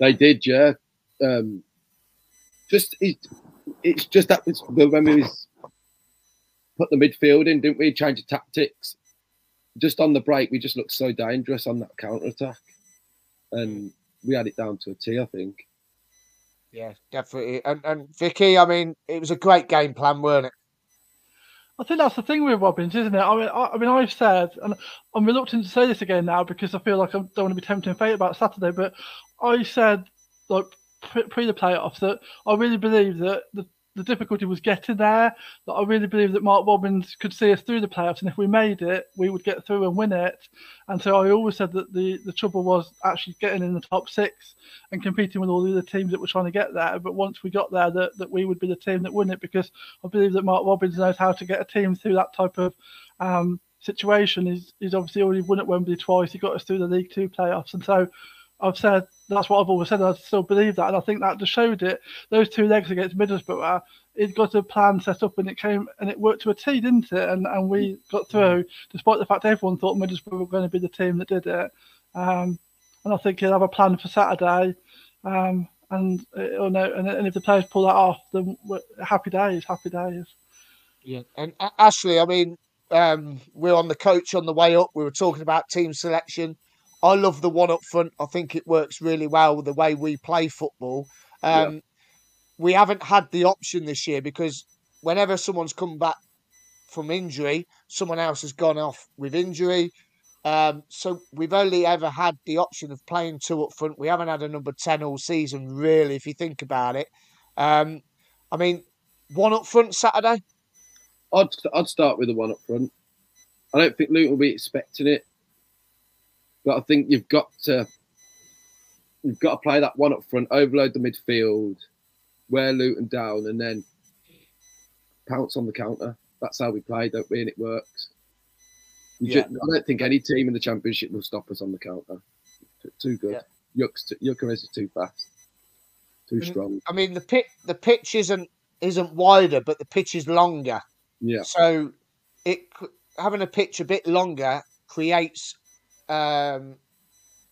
They did, yeah. Um, just it, it's just that it's, when we was put the midfield in, didn't we? Change the tactics. Just on the break, we just looked so dangerous on that counter attack, and we had it down to a T. I think. Yeah, definitely. And and Vicky, I mean, it was a great game plan, weren't it? I think that's the thing with Robins, isn't it? I mean, I, I mean, I've said, and I'm reluctant to say this again now because I feel like I don't want to be tempting fate about Saturday, but I said, like pre, pre the playoffs, that I really believe that the, the difficulty was getting there. That I really believe that Mark Robins could see us through the playoffs, and if we made it, we would get through and win it. And so I always said that the the trouble was actually getting in the top six and competing with all the other teams that were trying to get there. But once we got there, that, that we would be the team that won it because I believe that Mark Robins knows how to get a team through that type of um, situation. He's, he's obviously already won at Wembley twice. He got us through the League Two playoffs, and so I've said that's what I've always said. I still believe that, and I think that just showed it. Those two legs against Middlesbrough, it got a plan set up, and it came and it worked to a T, didn't it? And and we got through, despite the fact everyone thought Middlesbrough were going to be the team that did it. Um, and I think he'll have a plan for Saturday. Um, and uh, no, and, and if the players pull that off, then happy days, happy days. Yeah. And A- Ashley, I mean, um, we're on the coach on the way up. We were talking about team selection. I love the one up front. I think it works really well with the way we play football. Yeah. Um, We haven't had the option this year because whenever someone's come back from injury, someone else has gone off with injury. Um, so we've only ever had the option of playing two up front. We haven't had a number 10 all season, really, if you think about it. Um, I mean, one up front Saturday. I'd I'd start with the one up front. I don't think Luton will be expecting it, but I think you've got to you've got to play that one up front, overload the midfield, wear Luton down, and then pounce on the counter. That's how we play, don't we? And it works. Yeah. ju- I don't think any team in the championship will stop us on the counter. Too good. Yeah. Yucks, Gyökeres is too fast, too Mm. strong. I mean, the pit the pitch isn't isn't wider, but the pitch is longer. Yeah, So it having a pitch a bit longer creates um,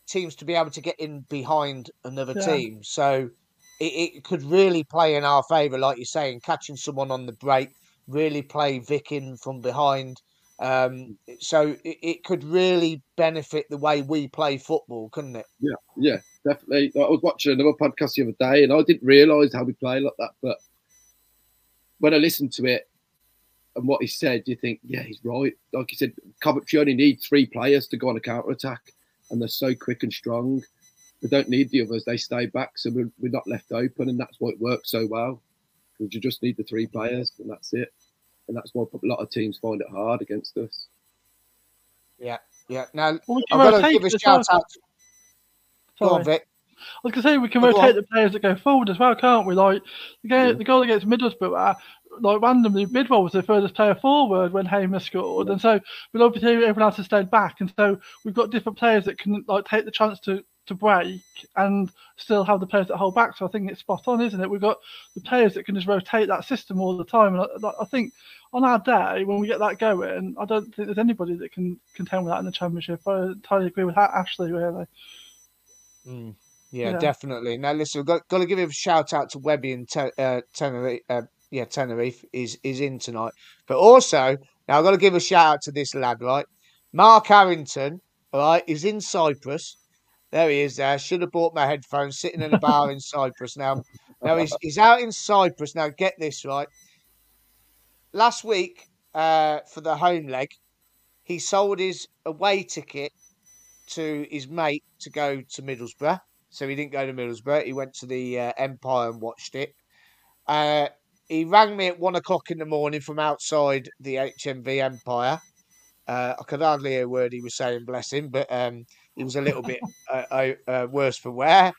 teams to be able to get in behind another Yeah. team. So it, it could really play in our favour, like you're saying, catching someone on the break, really play Vic in from behind. Um, so it, it could really benefit the way we play football, couldn't it? yeah, yeah, definitely. I was watching another podcast the other day, and I didn't realise how we play like that. But when I listened to it and what he said, you think, yeah, he's right. Like he said, Coventry only need three players to go on a counter attack, and they're so quick and strong. They don't need the others; they stay back, so we're, we're not left open, and that's why it works so well. Because you just need the three players, and that's it. And that's why a lot of teams find it hard against us. Yeah, yeah. Now Well, we I've can got to give a shout well. out. Go on, Vic. I was going to say we can Oh, go rotate on. the players that go forward as well, can't we? Like the game, Yeah. the goal against Middlesbrough, uh, like randomly, Bidwell was the furthest player forward when Hamer scored, and so but obviously everyone else has stayed back, and so we've got different players that can like take the chance to to break and still have the players that hold back. So I think it's spot on, isn't it? We've got the players that can just rotate that system all the time, and I, I think on our day when we get that going, I don't think there's anybody that can contend with that in the championship. I entirely agree with that, Ashley. Really. Mm, yeah, Yeah. definitely. Now, listen, we've got, got to give a shout out to Webby and Te- uh, Tenerife. Uh, yeah, Tenerife is is in tonight. But also, now I've got to give a shout out to this lad, right? Mark Harrington, all right, is in Cyprus. There he is. There, should have bought my headphones. Sitting in a bar in *laughs* Cyprus now. Now he's he's out in Cyprus. Now get this right. last week uh, for the home leg, he sold his away ticket to his mate to go to Middlesbrough. So he didn't go to Middlesbrough. He went to the uh, Empire and watched it. Uh, he rang me at one o'clock in the morning from outside the HMV Empire. Uh, I could hardly hear a word he was saying, bless him, but um, he was a little bit *laughs* uh, uh, worse for wear.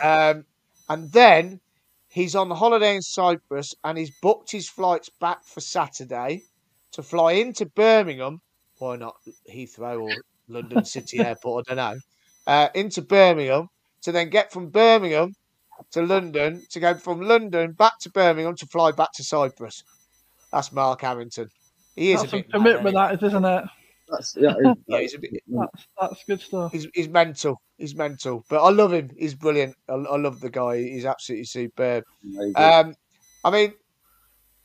Um, and then he's on holiday in Cyprus and he's booked his flights back for Saturday to fly into Birmingham. Why not Heathrow or London City *laughs* Airport? I don't know. Uh, into Birmingham to then get from Birmingham to London to go from London back to Birmingham to fly back to Cyprus. That's Mark Harrington. He is That's a some bit commitment, mad, that is, isn't it? That's yeah. it- yeah, he's a bit. That's, that's good stuff. He's, he's mental. He's mental. But I love him. He's brilliant. I, I love the guy. He's absolutely superb. Um, I mean,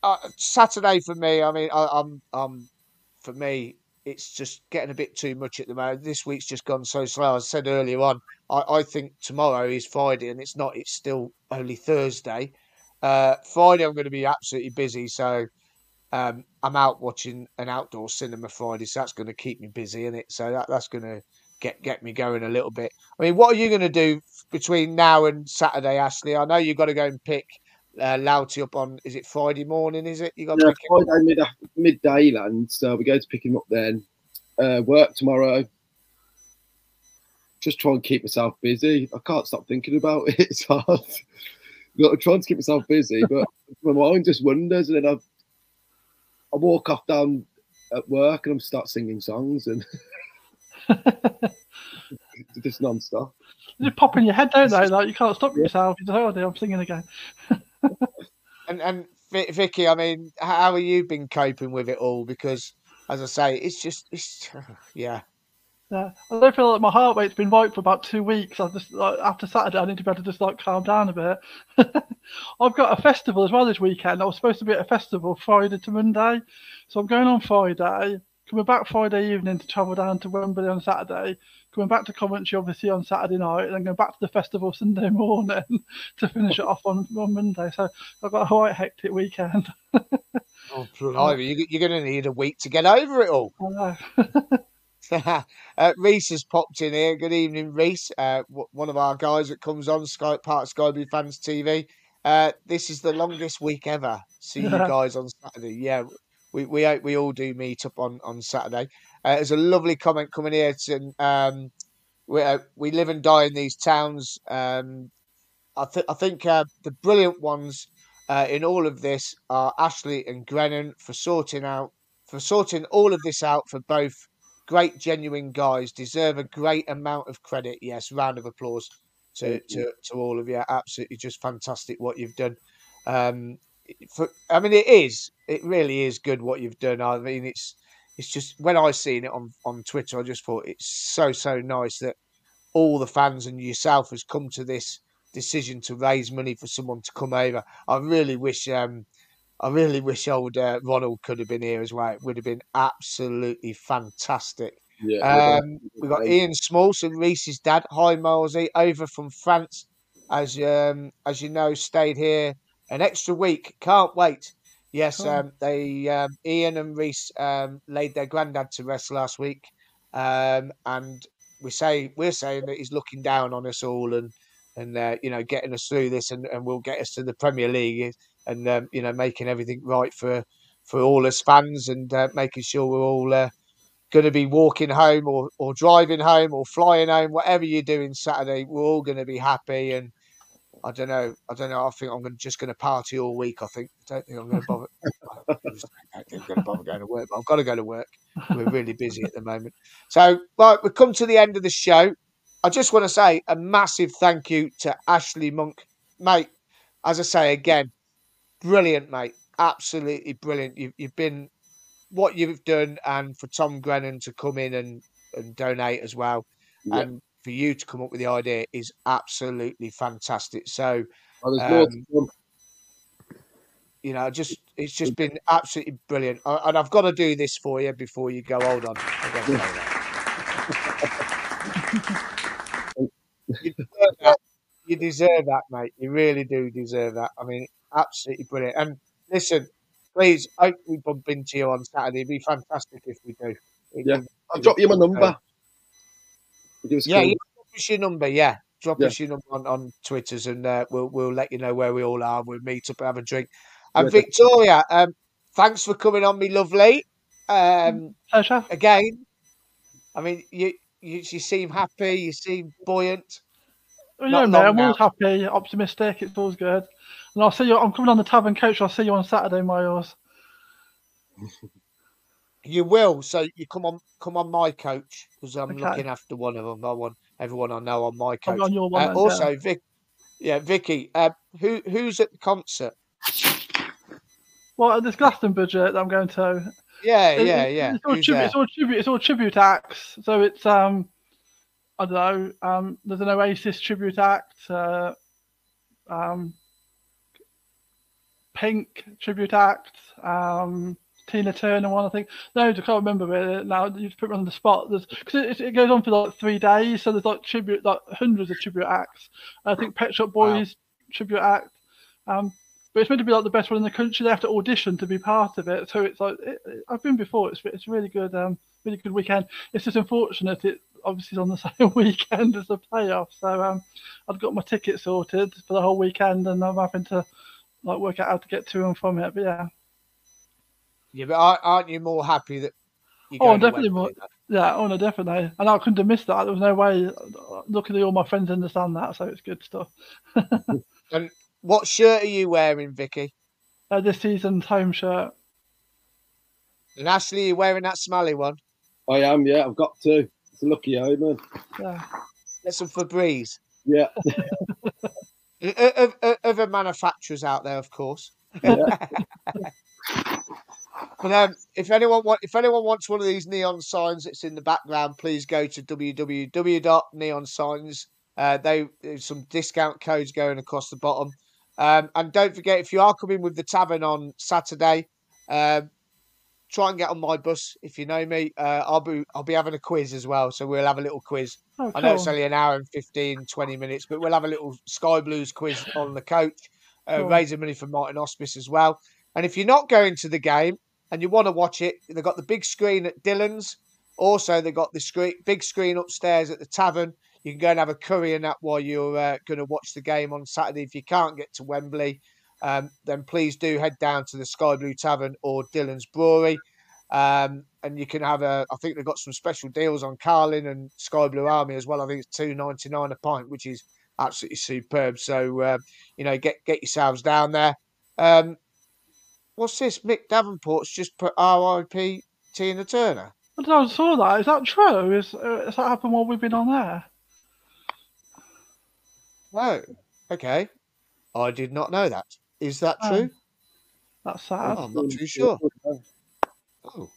uh, Saturday for me. I mean, I, I'm, um, for me, it's just getting a bit too much at the moment. This week's just gone so slow. As I said earlier on, I, I think tomorrow is Friday, and it's not. It's still only Thursday. Uh, Friday, I'm going to be absolutely busy, so um, I'm out watching an outdoor cinema Friday, so that's going to keep me busy, in it. So that, that's going to get get me going a little bit. I mean, what are you going to do between now and Saturday, Ashley? I know you've got to go and pick uh, Lauti up on. Is it Friday morning? Is it you got Yeah, pick? Friday mid midday land, so we go to pick him up then. Uh, work tomorrow. Just try and keep myself busy. I can't stop thinking about it. *laughs* It's hard. Got to try and keep myself busy, but *laughs* my mind just wanders, and then I, I walk off down at work and I'm start singing songs and *laughs* just non-stop. They pop in your head, don't they? Like you can't stop yourself. You say, "Oh, dear, I'm singing again." And and Vi- Vicky, I mean, how have you been coping with it all? Because as I say, it's just it's *sighs* yeah. Yeah, I don't feel like my heart rate's been right for about two weeks. I just like, after Saturday, I need to be able to just like calm down a bit. *laughs* I've got a festival as well this weekend. I was supposed to be at a festival Friday to Monday, so I'm going on Friday, coming back Friday evening to travel down to Wembley on Saturday, coming back to Coventry obviously on Saturday night, and then going back to the festival Sunday *laughs* morning to finish it off on, on Monday. So I've got a quite hectic weekend. *laughs* Oh, blimey, you, you're going to need a week to get over it all. I know. *laughs* uh, Reese has popped in here. Good evening, Reese. Uh, w- one of our guys that comes on Sky part of Sky Blue Fans TV. Uh, this is the longest week ever. See you guys on Saturday. Yeah, we we we all do meet up on on Saturday. Uh, there's a lovely comment coming here. To, um, we uh, we live and die in these towns. Um, I think I think uh, the brilliant ones uh, in all of this are Ashley and Grennan for sorting out for sorting all of this out for both great genuine guys deserve a great amount of credit yes round of applause to to, to all of you absolutely just fantastic what you've done um for i mean it is it really is good what you've done i mean it's it's just when i seen it on on twitter i just thought it's so so nice that all the fans and yourself has come to this decision to raise money for someone to come over i really wish um I really wish old uh, Ronald could have been here as well. It would have been absolutely fantastic. Yeah. Um, we've got Ian Smallson, Reese's dad. Hi, Milesy, over from France. As um, as you know, stayed here an extra week. Can't wait. Yes, um, they um, Ian and Reese um, laid their granddad to rest last week, um, and we say we're saying that he's looking down on us all and and uh, you know getting us through this and, and will get us to the Premier League and um, you know making everything right for for all us fans and uh, making sure we're all uh, going to be walking home or, or driving home or flying home, whatever you're doing Saturday, we're all going to be happy. And I don't know, I don't know. I think I'm just going to party all week. I think. I don't think I'm going to bother. *laughs* I don't think I'm going to bother going to work, but I've got to go to work. We're really busy at the moment. So, right, we've come to the end of the show. I just want to say a massive thank you to Ashley Monk, mate. As I say again, brilliant, mate. Absolutely brilliant. You've, you've been what you've done, and for Tom Grennan to come in and, and donate as well, Yeah. and for you to come up with the idea is absolutely fantastic. So, there's more to um, you know, just it's just been absolutely brilliant. I- And I've got to do this for you before you go. Hold on. I've got to do that. *laughs* you, deserve that. you deserve that, mate. You really do deserve that. I mean, absolutely brilliant. And listen, please, I hope we bump into you on Saturday. It'd be fantastic if we do. It'd Yeah. I'll drop you my number. Give us a Yeah, call. yeah, drop us your number. Yeah, drop Yeah. us your number on, on Twitters, and uh, we'll we'll let you know where we all are. We'll meet up and have a drink. And Yeah. Victoria, um, thanks for coming on, me lovely. Um, Pleasure. again, I mean, you, you you seem happy, you seem buoyant. Well, yeah, mate, I'm always happy, optimistic. It's always good. And I'll see you. I'm coming on the tavern coach. I'll see you on Saturday, Miles. *laughs* You will. So you come on, come on my coach because I'm Okay. looking after one of them. I want everyone I know on my coach. on your one. Uh, also, Vic, yeah, Vicky, uh, who who's at the concert? well, there's Glastonbury that I'm going to. Yeah, It- yeah, yeah. It's all, tribute, it's all tribute. It's all tribute acts. So it's um, I don't know. Um, there's an Oasis tribute act. Uh, um, Pink tribute act. Um, Tina Turner one, I think. No, I can't remember it now. You just put me on the spot. There's because it, it goes on for like three days, so there's like tribute, like hundreds of tribute acts. I think Pet Shop Wow. Boys tribute act. Um, but it's meant to be like the best one in the country. They have to audition to be part of it. So it's like it, it- I've been before. It's it's a really good, um, really good weekend. It's just unfortunate it obviously is on the *laughs* same weekend as the playoff. So um, I've got my ticket sorted for the whole weekend, and I'm having to like work out how to get to and from it. But yeah, Yeah, but aren't- aren't you more happy that? You're Oh, going definitely Wembley yeah, oh no, definitely. And I couldn't have missed that. There was no way. Luckily, all my friends understand that, so it's good stuff. *laughs* then? What shirt are you wearing, Vicky? Uh, this season's home shirt. And Ashley, you're wearing that smelly one? I am, yeah. I've got to. It's a lucky omen. Yeah. Get some Febreze. Yeah. *laughs* Other manufacturers out there, of course. Yeah. *laughs* But um, if anyone want, if anyone wants one of these neon signs that's in the background, please go to www.neonsigns. Uh, they there's some discount codes going across the bottom. Um, and don't forget, if you are coming with the tavern on Saturday, um, try and get on my bus. If you know me, uh, I'll be I'll be having a quiz as well. So we'll have a little quiz. Oh, I know it's only an hour and 15, 20 minutes, but we'll have a little Sky Blues quiz on the coach, uh, Cool. raising money for Myton Hospice as well. And if you're not going to the game and you want to watch it, they've got the big screen at Dhillon's. Also, they've got the screen, big screen upstairs at the tavern. You can go and have a curry and that while you're uh, going to watch the game on Saturday. If you can't get to Wembley, um, then please do head down to the Sky Blue Tavern or Dhillon's Brewery. Um, and you can have a. I think they've got some special deals on Carling and Sky Blue Army as well. I think it's two ninety nine a pint, which is absolutely superb. So uh, you know, get get yourselves down there. Um, what's this? Mick Davenport's just put R.I.P. Tina Turner. I don't know, I saw that. Is that true? Is, uh, has that happened while we've been on there? Oh, okay. I did not know that. Is that Oh, true? That's sad. Oh, I'm not too sure. Oh,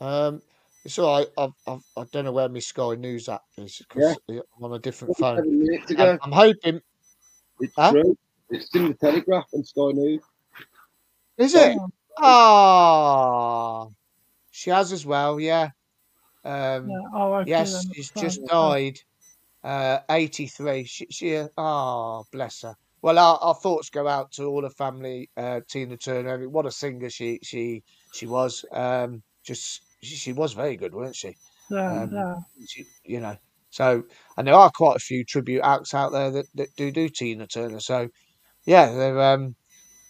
um, it's all right. I've, I've, I don't know where my Sky News app is because I'm on a different phone. I'm, I'm hoping. It's Huh? true. It's in the Telegraph and Sky News. Is it? Ah, she has as well. Yeah. Um, Yeah, oh, yes, she's just died. Uh, 83. She, she ah, bless her. Well, our, our thoughts go out to all the family. Uh, Tina Turner. What a singer she she she was. Um, just she, she was very good, wasn't she? Yeah, um, yeah. she? You know. So, and there are quite a few tribute acts out there that, that do do Tina Turner. So, yeah, they're um,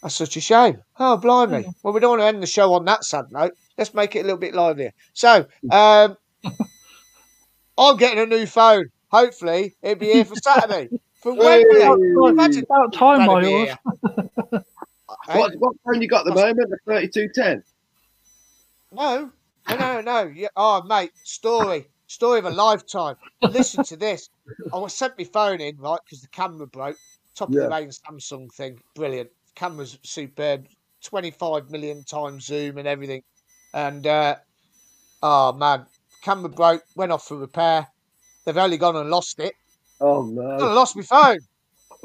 that's such a shame. Oh, blimey. Yeah. Well, we don't want to end the show on that sad note. Let's make it a little bit livelier. So, um, *laughs* I'm getting a new phone. Hopefully, it'll be here for Saturday for *laughs* Hey! Imagine About time, better be Miles. here. Eh? *laughs* What, what phone you got at the moment? The 3210? No, no, no, no. Yeah. Oh, mate, story, story of a lifetime. Listen to this. I was sent my phone in right because the camera broke. Top of the range Samsung thing, brilliant. Camera's superb. Twenty-five million times zoom and everything. And uh, oh man, camera broke. Went off for repair. They've only gone and lost it. Oh, I lost my phone.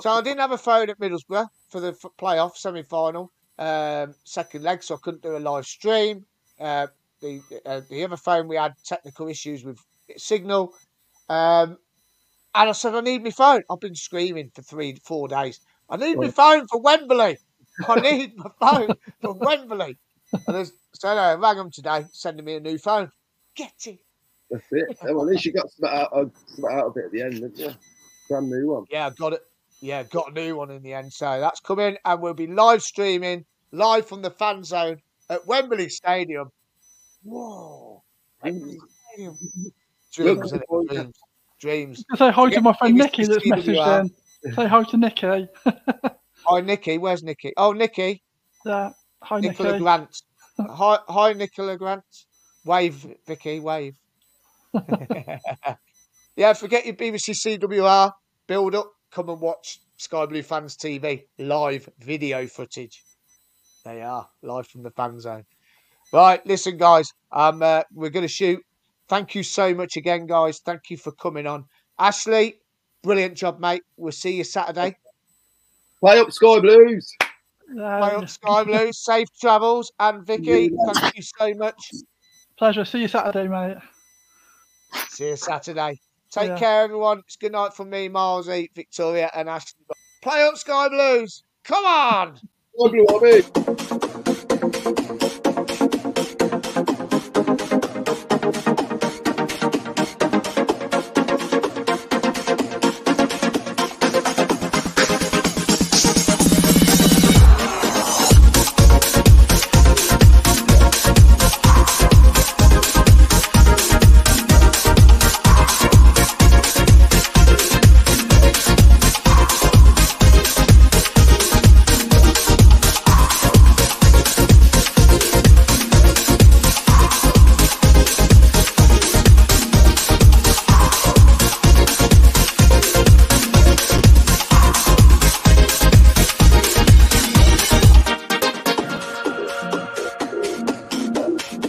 So I didn't have a phone at Middlesbrough for the playoff semi final, um, second leg, so I couldn't do a live stream. Uh, the uh, the other phone we had technical issues with signal, um, and I said I need my phone. I've been screaming for three four days. I need my phone for Wembley. I need my phone from Wembley. And there's, so anyway, I rang them today, sending me a new phone. Get it. That's it. Well, at least you got something out, something out of it at the end, didn't you? Brand new one. Yeah, I got it. Yeah, got a new one in the end. So that's coming, and we'll be live streaming live from the fan zone at Wembley Stadium. Whoa. Wembley *laughs* Stadium. Dreams, Look, innit? dreams. Dreams. Say hi to Yeah, my friend BBC Nikki that's messaged CWR. in. Say hi to Nikki. *laughs* Hi, Nikki. Where's Nikki? Oh, Nikki. Yeah. Hi, Nicola Nikki. Grant. *laughs* Hi, hi, Nicola Grant. Wave, Vicki, wave. *laughs* yeah, forget your BBC CWR build up. Come and watch Sky Blue Fans TV live video footage. They are live from the fan zone. Right, listen, guys. Um, uh, we're going to shoot. Thank you so much again, guys. Thank you for coming on, Ashley. Brilliant job, mate. We'll see you Saturday. Play up Sky Blues. Yeah, Play up um, Sky Blues. Safe travels, and Vicki, thank you so much. Pleasure. See you Saturday, mate. See you Saturday. Take Yeah. care, everyone. It's good night from me, Milesy, Victoria, and Ashley. Play up Sky Blues. Come on. Sky Blue, I mean.